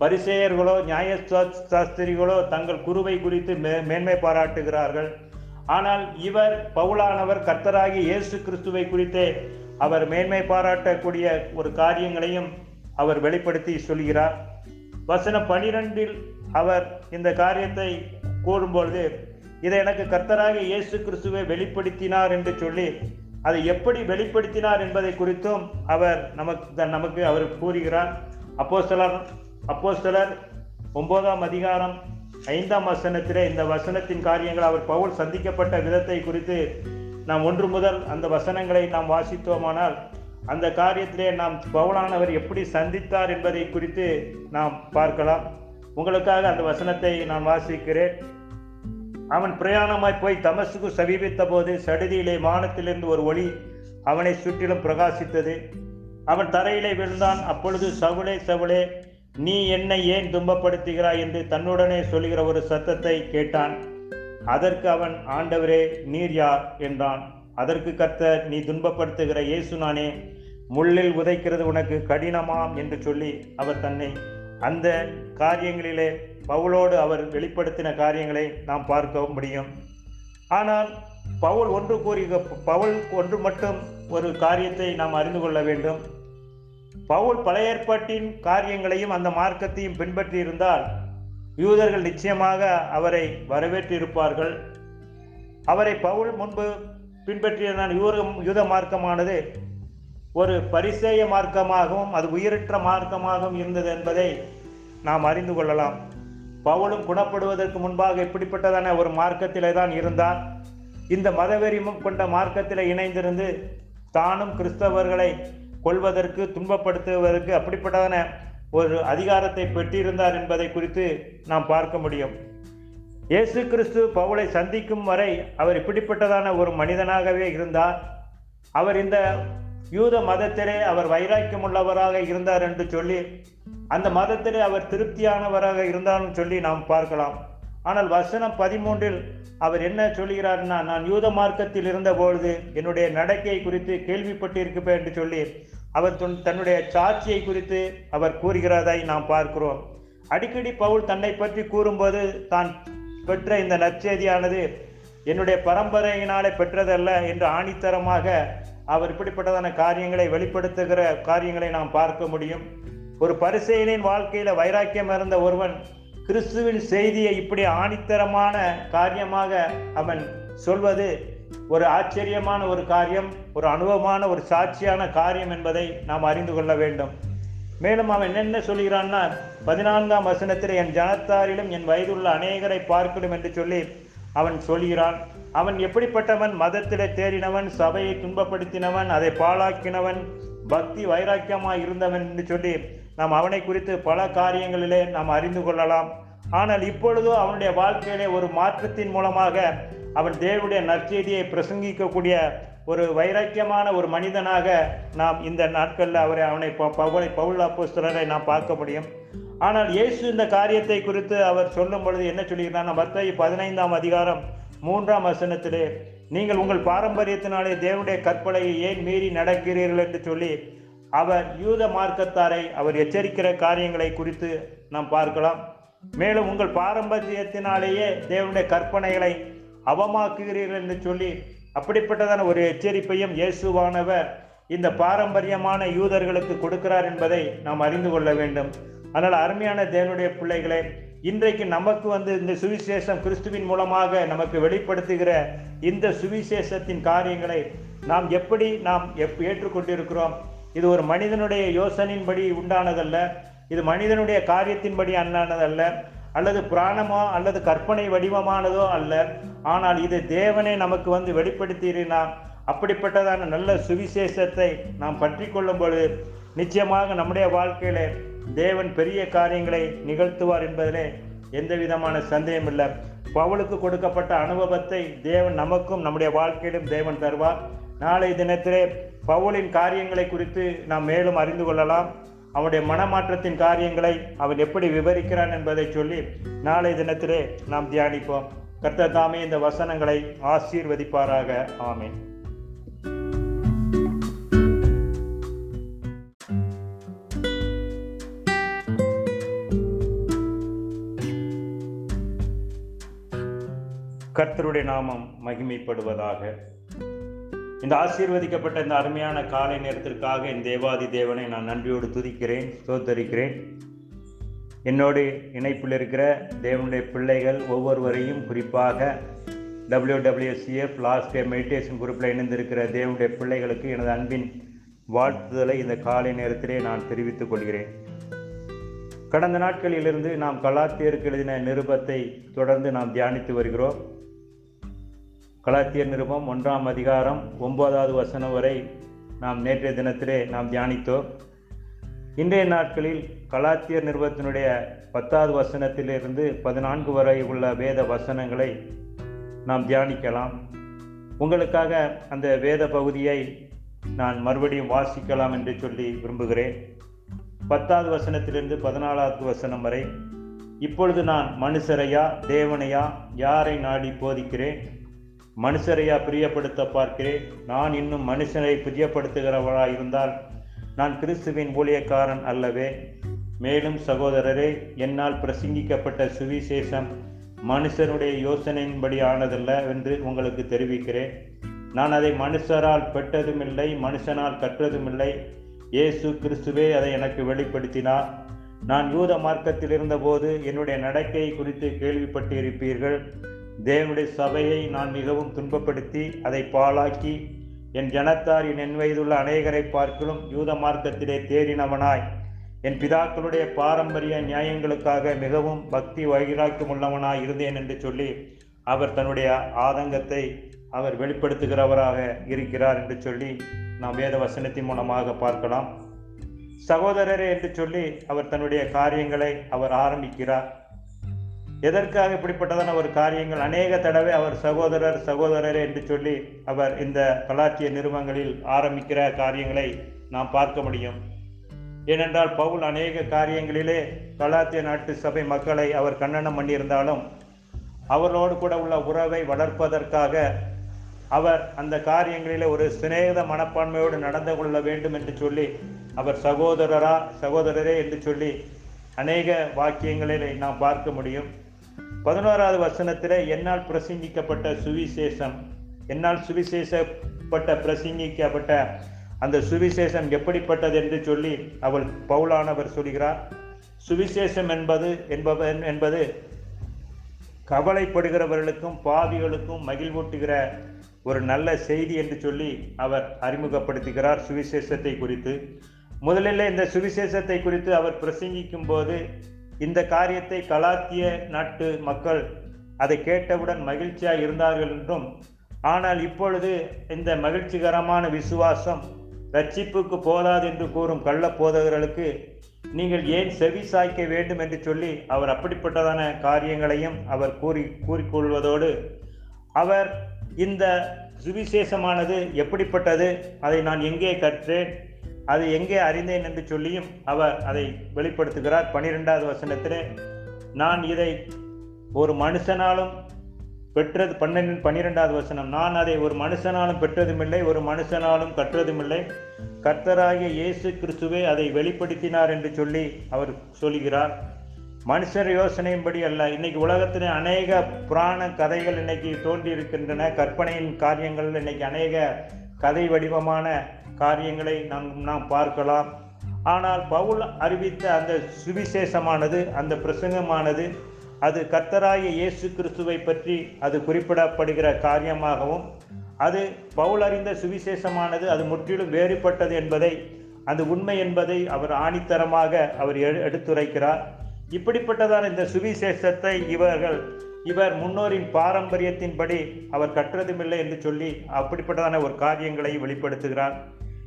Speaker 1: பரிசேயர்களோ நியாய சாஸ்திரிகளோ தங்கள் குருவை குறித்து மே மேன்மை பாராட்டுகிறார்கள். ஆனால் இவர் பவுலானவர் கர்த்தராகி இயேசு கிறிஸ்துவை குறித்தே அவர் மேன்மை பாராட்டக்கூடிய ஒரு காரியங்களையும் அவர் வெளிப்படுத்தி சொல்கிறார். வசனம் பனிரெண்டில் அவர் இந்த காரியத்தை கூறும்பொழுது இதை எனக்கு கர்த்தராக இயேசு கிறிஸ்துவை வெளிப்படுத்தினார் என்று சொல்லி அதை எப்படி வெளிப்படுத்தினார் என்பதை குறித்தும் அவர் நமக்கு நமக்கு அவர் கூறுகிறார். அப்போ சிலர் ஒன்பதாம் அதிகாரம் ஐந்தாம் வசனத்திலே இந்த வசனத்தின் காரியங்கள் அவர் பவுல் சந்திக்கப்பட்ட விதத்தை குறித்து நாம் ஒன்று முதல் அந்த வசனங்களை நாம் வாசித்தோமானால் அந்த காரியத்திலே நாம் பவுலானவர் எப்படி சந்தித்தார் என்பதை குறித்து நாம் பார்க்கலாம். உங்களுக்காக அந்த வசனத்தை நான் வாசிக்கிறேன். அவன் பிரயாணமாய் போய் தமசுக்கு சமீபித்த போது சடுதியிலே வானத்திலிருந்து ஒரு ஒளி அவனை சுற்றிலும் பிரகாசித்தது. அவன் தரையிலே விழுந்தான். அப்பொழுது சவுளே சவுளே நீ என்னை ஏன் துன்பப்படுத்துகிறாய் என்று தன்னுடனே சொல்கிற ஒரு சத்தத்தை கேட்டான். அதற்கு அவன் ஆண்டவரே நீர் யார்? என்றான். அதற்கு கர்த்தர் நீ துன்பப்படுத்துகிற இயேசு நானே முள்ளில் உதைக்கிறது உனக்கு கடினமாம் என்று சொல்லி அவர் தன்னை அந்த காரியங்களிலே பவுலோடு அவர் வெளிப்படுத்தின காரியங்களை நாம் பார்க்க முடியும். ஆனால் பவுல் ஒன்று கூறி பவுல் ஒன்று மட்டும் ஒரு காரியத்தை நாம் அறிந்து கொள்ள வேண்டும். பவுல் பழைய ஏற்பாட்டின் காரியங்களையும் அந்த மார்க்கத்தையும் பின்பற்றியிருந்தால் யூதர்கள் நிச்சயமாக அவரை வரவேற்றிருப்பார்கள். அவரை பவுல் முன்பு பின்பற்றியிருந்தான் யூர யூத மார்க்கமானது ஒரு பரிசேய மார்க்கமாகவும் அது உயிரற்ற மார்க்கமாகவும் இருந்தது என்பதை நாம் அறிந்து கொள்ளலாம். பவுலும் குணப்படுவதற்கு முன்பாக இப்படிப்பட்டதான ஒரு மார்க்கத்திலே தான் இருந்தார் இந்த மதவெறிமும் கொண்ட மார்க்கத்தில் இணைந்திருந்து தானும் கிறிஸ்தவர்களை கொள்வதற்கு துன்பப்படுத்துவதற்கு அப்படிப்பட்டதான ஒரு அதிகாரத்தை பெற்றிருந்தார் என்பதை குறித்து நாம் பார்க்க முடியும். இயேசு கிறிஸ்து பவுலை சந்திக்கும் வரை அவர் இப்படிப்பட்டதான ஒரு மனிதனாகவே இருந்தார். அவர் இந்த யூத மதத்திலே அவர் வைராக்கியம் உள்ளவராக இருந்தார் என்று சொல்லி அந்த மதத்திலே அவர் திருப்தியானவராக இருந்தாலும் சொல்லி நாம் பார்க்கலாம். ஆனால் வசனம் பதிமூன்றில் அவர் என்ன சொல்கிறார்னா நான் யூத மார்க்கத்தில் இருந்தபொழுது என்னுடைய நடக்கை குறித்து கேள்விப்பட்டிருக்கப்பேன் என்று சொல்லி அவர் தன்னுடைய சாட்சியை குறித்து அவர் கூறுகிறதை நாம் பார்க்கிறோம். அடிக்கடி பவுல் தன்னை பற்றி கூறும்போது தான் பெற்ற இந்த நற்செய்தியானது என்னுடைய பரம்பரையினாலே பெற்றதல்ல என்று ஆணித்தரமாக அவர் இப்படிப்பட்டதான காரியங்களை வெளிப்படுத்துகிற காரியங்களை நாம் பார்க்க முடியும். ஒரு பரிசெயலின் வாழ்க்கையில வைராக்கியம் இருந்த ஒருவன் கிறிஸ்துவின் செய்தியை இப்படி ஆணித்தரமான காரியமாக அவன் சொல்வது ஒரு ஆச்சரியமான ஒரு காரியம் ஒரு அனுபவமான ஒரு சாட்சியான காரியம் என்பதை நாம் அறிந்து கொள்ள வேண்டும். மேலும் அவன் என்ன சொல்கிறான்னா பதினான்காம் வசனத்தில் என் ஜனத்தாரிலும் என் வயதுள்ள அநேகரை பார்க்கணும் என்று சொல்லி அவன் சொல்கிறான். அவன் எப்படிப்பட்டவன்? மதத்திலே தேறினவன் சபையை துன்பப்படுத்தினவன் அதை பாழாக்கினவன் பக்தி வைராக்கியமாய் இருந்தவன் என்று சொல்லி நாம் அவனை குறித்து பல காரியங்களிலே நாம் அறிந்து கொள்ளலாம். ஆனால் இப்பொழுதோ அவனுடைய வாழ்க்கையிலே ஒரு மாற்றத்தின் மூலமாக அவன் தேவனுடைய நற்செய்தியை பிரசங்கிக்கக்கூடிய ஒரு வைராக்கியமான ஒரு மனிதனாக நாம் இந்த நாட்களில் அவரை அவனை பவுலை பவுல் அப்போஸ்தலரை நாம் பார்க்க முடியும். ஆனால் இயேசு இந்த காரியத்தை குறித்து அவர் சொல்லும் பொழுது என்ன சொல்கிறார் மத்திய பதினைந்தாம் அதிகாரம் மூன்றாம் வசனத்திலே நீங்கள் உங்கள் பாரம்பரியத்தினாலே தேவனுடைய கற்பனையை ஏன் மீறி நடக்கிறீர்கள்? என்று சொல்லி அவர் யூத மார்க்கத்தாரை அவர் எச்சரிக்கிற காரியங்களை குறித்து நாம் பார்க்கலாம். மேலும் உங்கள் பாரம்பரியத்தினாலேயே தேவனுடைய கற்பனைகளை அவமாக்குகிறீர்கள் என்று சொல்லி அப்படிப்பட்டதான ஒரு எச்சரிப்பையும் இயேசுவானவர் இந்த பாரம்பரியமான யூதர்களுக்கு கொடுக்கிறார் என்பதை நாம் அறிந்து கொள்ள வேண்டும். அதனால் அருமையான தேவனுடைய பிள்ளைகளை இன்றைக்கு நமக்கு வந்து இந்த சுவிசேஷம் கிறிஸ்துவின் மூலமாக நமக்கு வெளிப்படுத்துகிற இந்த சுவிசேஷத்தின் காரியங்களை நாம் எப்படி நாம் எப் ஏற்றுக்கொண்டிருக்கிறோம்? இது ஒரு மனிதனுடைய யோசனையின்படி உண்டானதல்ல இது மனிதனுடைய காரியத்தின்படி அண்ணானதல்ல அல்லது பிராணமோ அல்லது கற்பனை வடிவமானதோ அல்ல. ஆனால் இது தேவனே நமக்கு வந்து வெளிப்படுத்தினார் அப்படிப்பட்டதான நல்ல சுவிசேஷத்தை நாம் பற்றி கொள்ளும் பொழுது நிச்சயமாக நம்முடைய வாழ்க்கையில தேவன் பெரிய காரியங்களை நிகழ்த்துவார் என்பதிலே எந்த விதமான சந்தேகம் இல்லை. பவுலுக்கு கொடுக்கப்பட்ட அனுபவத்தை தேவன் நமக்கும் நம்முடைய வாழ்க்கையிலும் தேவன் தருவார். நாளை தினத்திலே பவுலின் காரியங்களை குறித்து நாம் மேலும் அறிந்து கொள்ளலாம். அவனுடைய மனமாற்றத்தின் காரியங்களை அவன் எப்படி விவரிக்கிறான் என்பதை சொல்லி நாளை தினத்திலே நாம் தியானிப்போம். கர்த்தர் தாமே இந்த வசனங்களை ஆசீர்வதிப்பாராக. ஆமேன். கர்த்தருடைய நாமம் மகிமைப்படுவதாக. இந்த ஆசீர்வதிக்கப்பட்ட இந்த அருமையான காலை நேரத்திற்காக என் தேவாதி தேவனை நான் நன்றியோடு துதிக்கிறேன் சோதரிக்கிறேன் என்னோடு இணைப்பில் இருக்கிற தேவனுடைய பிள்ளைகள் ஒவ்வொருவரையும் குறிப்பாக W WCF last day meditation குரூப்பில் இணைந்திருக்கிற தேவனுடைய பிள்ளைகளுக்கு எனது அன்பின் வாழ்த்துதலை இந்த காலை நேரத்திலே நான் தெரிவித்துக் கொள்கிறேன். கடந்த நாட்களிலிருந்து நாம் கலாத்தியருக்கு எழுதின நிருபத்தை தொடர்ந்து நாம் தியானித்து வருகிறோம். கலாத்திய நிருபம் ஒன்றாம் அதிகாரம் ஒன்பதாவது வசனம் வரை நாம் நேற்றைய தினத்திலே நாம் தியானித்தோம். இன்றைய நாட்களில் கலாத்தியர் நிருபத்தினுடைய பத்தாவது வசனத்திலிருந்து பதினான்கு வரை உள்ள வேத வசனங்களை நாம் தியானிக்கலாம். உங்களுக்காக அந்த வேத பகுதியை நான் மறுபடியும் வாசிக்கலாம் என்று சொல்லி விரும்புகிறேன். பத்தாவது வசனத்திலிருந்து பதினாலாவது வசனம் வரை இப்பொழுது நான் மனுஷரையா தேவனையா யாரை நாடி போதிக்கிறேன்? மனுஷரையா பிரியப்படுத்த பார்க்கிறேன். நான் இன்னும் மனுஷனை பிரியப்படுத்துகிறவராக இருந்தால் நான் கிறிஸ்துவின் ஊழியக்காரன் அல்லவே. மேலும் சகோதரரே என்னால் பிரசங்கிக்கப்பட்ட சுவிசேஷம் மனுஷனுடைய யோசனையின்படி ஆனதல்ல என்று உங்களுக்கு தெரிவிக்கிறேன். நான் அதை மனுஷரால் பெற்றதுமில்லை மனுஷனால் கற்றதுமில்லை. இயேசு கிறிஸ்துவே அதை எனக்கு வெளிப்படுத்தினார். நான் யூத மார்க்கத்தில் இருந்தபோது என்னுடைய நடக்கை குறித்து கேள்விப்பட்டிருப்பீர்கள். தேவனுடைய சபையை நான் மிகவும் துன்பப்படுத்தி அதை பாழாக்கி என் ஜனத்தார் என் வயதுள்ள அநேகரை பார்க்கலும் யூத மார்க்கத்திலே தேறினவனாய். என் பிதாக்களுடைய பாரம்பரிய நியாயங்களுக்காக மிகவும் பக்தி வைராக்கியம் உள்ளவனாய் இருந்தேன் என்று சொல்லி அவர் தன்னுடைய ஆதங்கத்தை அவர் வெளிப்படுத்துகிறவராக இருக்கிறார் என்று சொல்லி நாம் வேத வசனத்தின் மூலமாக பார்க்கலாம். சகோதரரே என்று சொல்லி அவர் தன்னுடைய காரியங்களை அவர் ஆரம்பிக்கிறார். எதற்காக இப்படிப்பட்டதான ஒரு காரியங்கள்? அநேக தடவை அவர் சகோதரர் சகோதரரே என்று சொல்லி அவர் இந்த கலாச்சிய நிறுவனங்களில் ஆரம்பிக்கிற காரியங்களை நாம் பார்க்க முடியும். ஏனென்றால் பவுல் அநேக காரியங்களிலே கலாத்திய நாட்டு சபை மக்களை அவர் கண்டனம் பண்ணியிருந்தாலும் அவர்களோடு கூட உள்ள உறவை வளர்ப்பதற்காக அவர் அந்த காரியங்களிலே ஒரு சிநேகித மனப்பான்மையோடு நடந்து கொள்ள வேண்டும் என்று சொல்லி அவர் சகோதரரா சகோதரரே என்று சொல்லி அநேக வாக்கியங்களிலே நாம் பார்க்க முடியும். பதினோராவது வசனத்தில் என்னால் பிரசங்கிக்கப்பட்ட சுவிசேஷம் என்னால் சுவிசேஷப்பட்ட பிரசங்கிக்கப்பட்ட அந்த சுவிசேஷம் எப்படிப்பட்டது என்று சொல்லி அவள் பவுலானவர் சொல்கிறார். சுவிசேஷம் என்பது என்பது என்பது கவலைப்படுகிறவர்களுக்கும் பாவிகளுக்கும் மகிழ்வூட்டுகிற ஒரு நல்ல செய்தி என்று சொல்லி அவர் அறிமுகப்படுத்துகிறார் சுவிசேஷத்தை குறித்து. முதலில் இந்த சுவிசேஷத்தை குறித்து அவர் பிரசங்கிக்கும் போது இந்த காரியத்தை கலாத்திய நாட்டு மக்கள் அதை கேட்டவுடன் மகிழ்ச்சியாக இருந்தார்கள் என்றும் ஆனால் இப்பொழுது இந்த மகிழ்ச்சிகரமான விசுவாசம் ரட்சிப்புக்கு போதாது என்று கூறும் கள்ள போதகர்களுக்கு நீங்கள் ஏன் செவி சாய்க்க வேண்டும் என்று சொல்லி அவர் அப்படிப்பட்டதான காரியங்களையும் அவர் கூறி கூறிக்கொள்வதோடு அவர் இந்த சுவிசேஷமானது எப்படிப்பட்டது அதை நான் எங்கே கற்றேன் அது எங்கே அறிந்தேன் என்று சொல்லியும் அவர் அதை வெளிப்படுத்துகிறார். பனிரெண்டாவது வசனத்தில் நான் இதை ஒரு மனுஷனாலும் பெற்றது பன்னெண்டு பன்னிரெண்டாவது வசனம் நான் அதை ஒரு மனுஷனாலும் பெற்றதுமில்லை ஒரு மனுஷனாலும் கற்றதுமில்லை. கர்த்தராகிய இயேசு கிறிஸ்துவே அதை வெளிப்படுத்தினார் என்று சொல்லி அவர் சொல்கிறார். மனுஷர் யோசனையின்படி அல்ல இன்னைக்கு உலகத்தில் அநேக புராண கதைகள் இன்னைக்கு தோன்றி இருக்கின்றன கற்பனையின் காரியங்கள் இன்னைக்கு அநேக கதை வடிவமான காரியங்களை நாம் நாம் பார்க்கலாம். ஆனால் பவுல் அறிவித்த அந்த சுவிசேஷமானது அந்த பிரசங்கமானது அது கர்த்தராய இயேசு கிறிஸ்துவை பற்றி அது குறிப்பிடப்படுகிற காரியமாகவும் அது பவுல் அறிந்த சுவிசேஷமானது அது முற்றிலும் வேறுபட்டது என்பதை அந்த உண்மை என்பதை அவர் ஆணித்தரமாக அவர் எடுத்துரைக்கிறார். இப்படிப்பட்டதான இந்த சுவிசேஷத்தை இவர்கள் இவர் முன்னோரின் பாரம்பரியத்தின்படி அவர் கற்றதுமில்லை என்று சொல்லி அப்படிப்பட்டதான ஒரு காரியங்களை வெளிப்படுத்துகிறார்.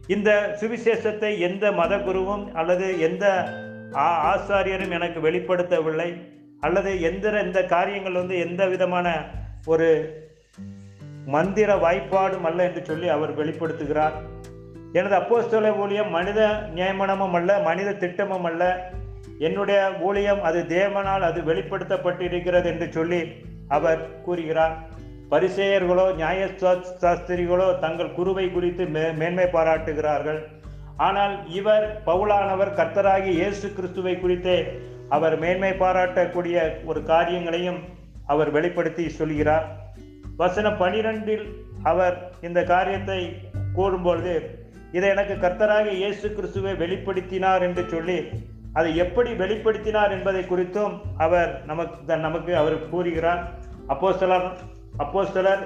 Speaker 1: இந்த சுவிசேஷத்தை எந்த மத குருவும் அல்லது எந்த ஆசாரியரும் எனக்கு வெளிப்படுத்தவில்லை. அல்லது எந்த இந்த காரியங்கள் வந்து எந்த விதமான ஒரு மந்திர வாய்ப்பாடும் அல்ல என்று சொல்லி அவர் வெளிப்படுத்துகிறார். எனது அப்போஸ்தல ஊழியம் மனித நியமனமும் அல்ல மனித திட்டமும் அல்ல. என்னுடைய ஊழியம் அது தேவனால் அது வெளிப்படுத்தப்பட்டிருக்கிறது என்று சொல்லி அவர் கூறுகிறார். பரிசேயர்களோ நியாய சாஸ்திரிகளோ தங்கள் குருவை குறித்து மே மேன்மை பாராட்டுகிறார்கள். ஆனால் இவர் பவுலானவர் கர்த்தராகி இயேசு கிறிஸ்துவை குறித்தே அவர் மேன்மை பாராட்டக்கூடிய ஒரு காரியங்களையும் அவர் வெளிப்படுத்தி சொல்கிறார். வசனம் பனிரெண்டில் அவர் இந்த காரியத்தை கூறும்பொழுது இதை எனக்கு கர்த்தராக இயேசு கிறிஸ்துவை வெளிப்படுத்தினார் என்று சொல்லி அதை எப்படி வெளிப்படுத்தினார் என்பதை குறித்தும் அவர் நமக்கு நமக்கு அவர் கூறுகிறார். அப்போ சிலர்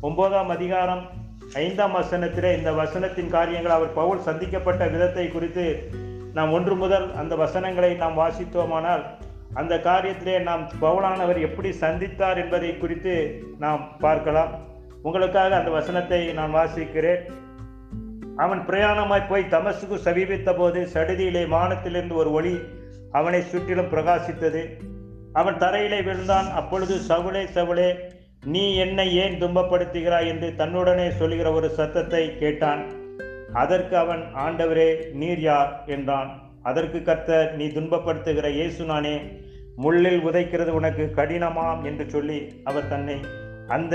Speaker 1: ஒன்பதாம் அதிகாரம் ஐந்தாம் வசனத்திலே இந்த வசனத்தின் காரியங்கள் அவர் பவுல் சந்திக்கப்பட்ட விதத்தை குறித்து நாம் ஒன்று முதல் அந்த வசனங்களை நாம் வாசித்தோமானால் அந்த காரியத்திலே நாம் பவுலானவர் எப்படி சந்தித்தார் என்பதை குறித்து நாம் பார்க்கலாம். உங்களுக்காக அந்த வசனத்தை நான் வாசிக்கிறேன். அவன் பிரயாணமாய் போய் தமசுக்கு சமீபித்த போது சடுதியிலே வானத்திலிருந்து ஒரு ஒளி அவனை சுற்றிலும் பிரகாசித்தது. அவன் தரையிலே விழுந்தான். அப்பொழுது சவுளே சவுளே நீ என்னை ஏன் துன்பப்படுத்துகிறாய் என்று தன்னுடனே சொல்லுகிற ஒரு சத்தத்தை கேட்டான். அதற்கு அவன் ஆண்டவரே நீர் யார்? என்றான். அதற்கு கர்த்தர் நீ துன்பப்படுத்துகிற இயேசு நானே முள்ளில் உதைக்கிறது உனக்கு கடினமாம் என்று சொல்லி அவர் தன்னை அந்த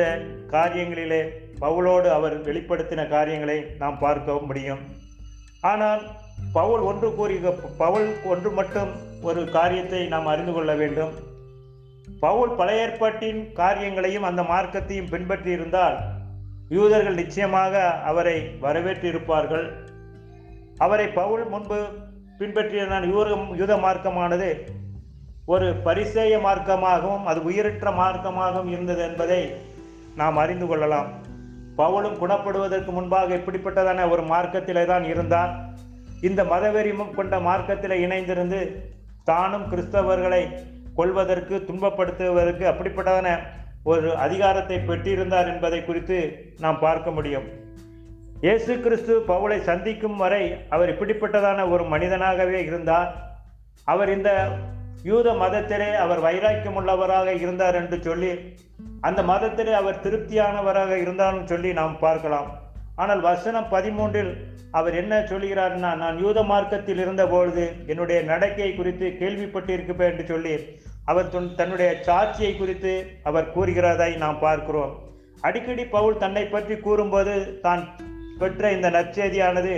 Speaker 1: காரியங்களிலே பவுலோடு அவர் வெளிப்படுத்தின காரியங்களை நாம் பார்க்க முடியும். ஆனால் பவுல் ஒன்று கூறிய பவுல் ஒன்று மட்டும் ஒரு காரியத்தை நாம் அறிந்து கொள்ள வேண்டும். பவுல் பழைய ஏற்பாட்டின் காரியங்களையும் அந்த மார்க்கத்தையும் பின்பற்றி இருந்தால் யூதர்கள் நிச்சயமாக அவரை வரவேற்றிருப்பார்கள். அவரை பவுல் முன்பு பின்பற்றியதான் யூர யூத மார்க்கமானது ஒரு பரிசேய மார்க்கமாகவும் அது உயிரற்ற மார்க்கமாகவும் இருந்தது என்பதை நாம் அறிந்து கொள்ளலாம். பவுலும் குணப்படுவதற்கு முன்பாக இப்படிப்பட்டதான ஒரு மார்க்கத்திலே தான் இருந்தார். இந்த மதவெறிமும் கொண்ட மார்க்கத்தில் இணைந்திருந்து தானும் கிறிஸ்தவர்களை கொள்வதற்கு துன்பப்படுத்துவதற்கு அப்படிப்பட்டதான ஒரு அதிகாரத்தை பெற்றிருந்தார் என்பதை குறித்து நாம் பார்க்க முடியும். இயேசு கிறிஸ்து பவுலை சந்திக்கும் வரை அவர் இப்படிப்பட்டதான ஒரு மனிதனாகவே இருந்தார். அவர் இந்த யூத மதத்திலே அவர் வைராக்கியம் உள்ளவராக இருந்தார் என்று சொல்லி அந்த மதத்திலே அவர் திருப்தியானவராக இருந்தாலும் சொல்லி நாம் பார்க்கலாம். ஆனால் வசனம் பதிமூன்றில் அவர் என்ன சொல்கிறார்னா நான் யூத மார்க்கத்தில் இருந்தபொழுது என்னுடைய நடக்கை குறித்து கேள்விப்பட்டிருக்கப்பேன் என்று சொல்லி அவர் தன்னுடைய சாட்சியை குறித்து அவர் கூறுகிறதை நாம் பார்க்கிறோம். அடிக்கடி பவுல் தன்னை பற்றி கூறும்போது தான் பெற்ற இந்த நற்செய்தியானது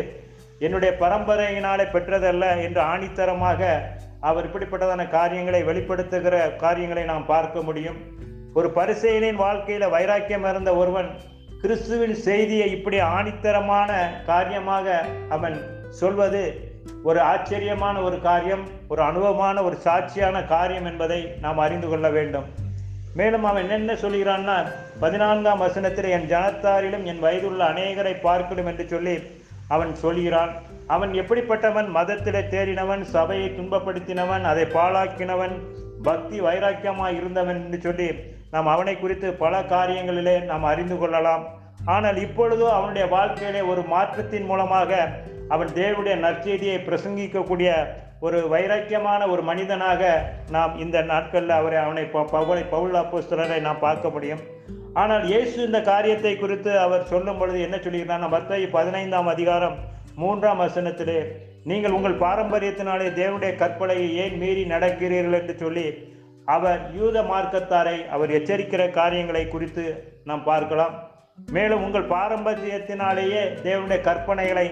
Speaker 1: என்னுடைய பரம்பரையினாலே பெற்றதல்ல என்று ஆணித்தரமாக அவர் இப்படிப்பட்டதான காரியங்களை வெளிப்படுத்துகிற காரியங்களை நாம் பார்க்க முடியும். ஒரு பரிசெயலின் வாழ்க்கையில வைராக்கியம் இருந்த ஒருவன் கிறிஸ்துவின் செய்தியை இப்படி ஆணித்தரமான காரியமாக அவன் சொல்வது ஒரு ஆச்சரியமான ஒரு காரியம் ஒரு அனுபவமான ஒரு சாட்சியான காரியம் என்பதை நாம் அறிந்து கொள்ள வேண்டும். மேலும் அவன் என்ன சொல்கிறான்னா பதினான்காம் வசனத்தில் என் ஜனத்தாரிலும் என் வயதுள்ள அநேகரை பார்க்கணும் என்று சொல்லி அவன் சொல்கிறான். அவன் எப்படிப்பட்டவன்? மதத்திலே தேறினவன் சபையை துன்பப்படுத்தினவன் அதை பாழாக்கினவன் பக்தி வைராக்கியமாக இருந்தவன் என்று சொல்லி நாம் அவனை குறித்து பல காரியங்களிலே நாம் அறிந்து கொள்ளலாம். ஆனால் இப்பொழுதோ அவனுடைய வாழ்க்கையிலே ஒரு மாற்றத்தின் மூலமாக அவன் தேவனுடைய நற்செய்தியை பிரசங்கிக்கக்கூடிய ஒரு வைராக்கியமான ஒரு மனிதனாக நாம் இந்த நாட்களில் அவரை அவனை பவுலை பவுல் அப்போஸ்தலரை நாம் பார்க்க முடியும். ஆனால் இயேசு இந்த காரியத்தை குறித்து அவர் சொல்லும் பொழுது என்ன சொல்லியிருந்தார் மற்ற பதினைந்தாம் அதிகாரம் மூன்றாம் வசனத்திலே நீங்கள் உங்கள் பாரம்பரியத்தினாலே தேவனுடைய கற்பனையை ஏன் மீறி நடக்கிறீர்கள்? என்று சொல்லி அவர் யூத மார்க்கத்தாரை அவர் எச்சரிக்கிற காரியங்களை குறித்து நாம் பார்க்கலாம். மேலும் உங்கள் பாரம்பரியத்தினாலேயே தேவனுடைய கற்பனைகளை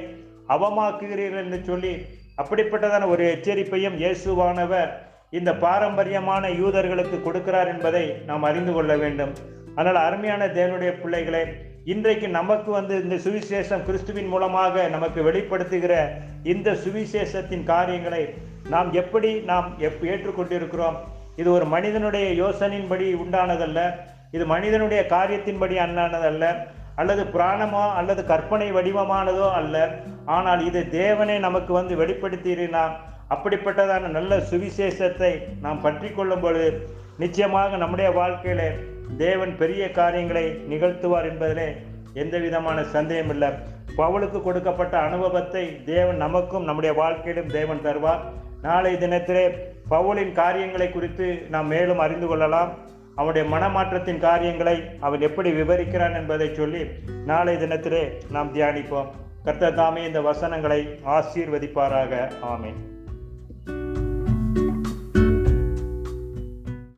Speaker 1: அவமாக்குகிறீர்கள் என்று சொல்லி அப்படிப்பட்டதான ஒரு எச்சரிப்பையும் இயேசுவானவர் இந்த பாரம்பரியமான யூதர்களுக்கு கொடுக்கிறார் என்பதை நாம் அறிந்து கொள்ள வேண்டும். ஆனால் அருமையான தேவனுடைய பிள்ளைகளை இன்றைக்கு நமக்கு வந்து இந்த சுவிசேஷம் கிறிஸ்துவின் மூலமாக நமக்கு வெளிப்படுத்துகிற இந்த சுவிசேஷத்தின் காரியங்களை நாம் எப்படி நாம் எப் ஏற்றுக்கொண்டிருக்கிறோம்? இது ஒரு மனிதனுடைய யோசனையின்படி உண்டானதல்ல இது மனிதனுடைய காரியத்தின்படி அண்ணானதல்ல அல்லது புராணமோ அல்லது கற்பனை வடிவமானதோ அல்ல. ஆனால் இது தேவனே நமக்கு வந்து வெளிப்படுத்தினா அப்படிப்பட்டதான நல்ல சுவிசேஷத்தை நாம் பற்றி கொள்ளும் பொழுது நிச்சயமாக நம்முடைய வாழ்க்கையில தேவன் பெரிய காரியங்களை நிகழ்த்துவார் என்பதிலே எந்த விதமான சந்தேகம் இல்லை. பவுலுக்கு கொடுக்கப்பட்ட அனுபவத்தை தேவன் நமக்கும் நம்முடைய வாழ்க்கையிலும் தேவன் தருவார். நாளை தினத்திலே பவுலின் காரியங்களை குறித்து நாம் மேலும் அறிந்து கொள்ளலாம். அவனுடைய மனமாற்றத்தின் காரியங்களை அவன் எப்படி விவரிக்கிறான் என்பதை சொல்லி நாளை தினத்திலே நாம் தியானிப்போம். கர்த்தர் தாமே இந்த வசனங்களை ஆசீர்வதிப்பாராக. ஆமேன்.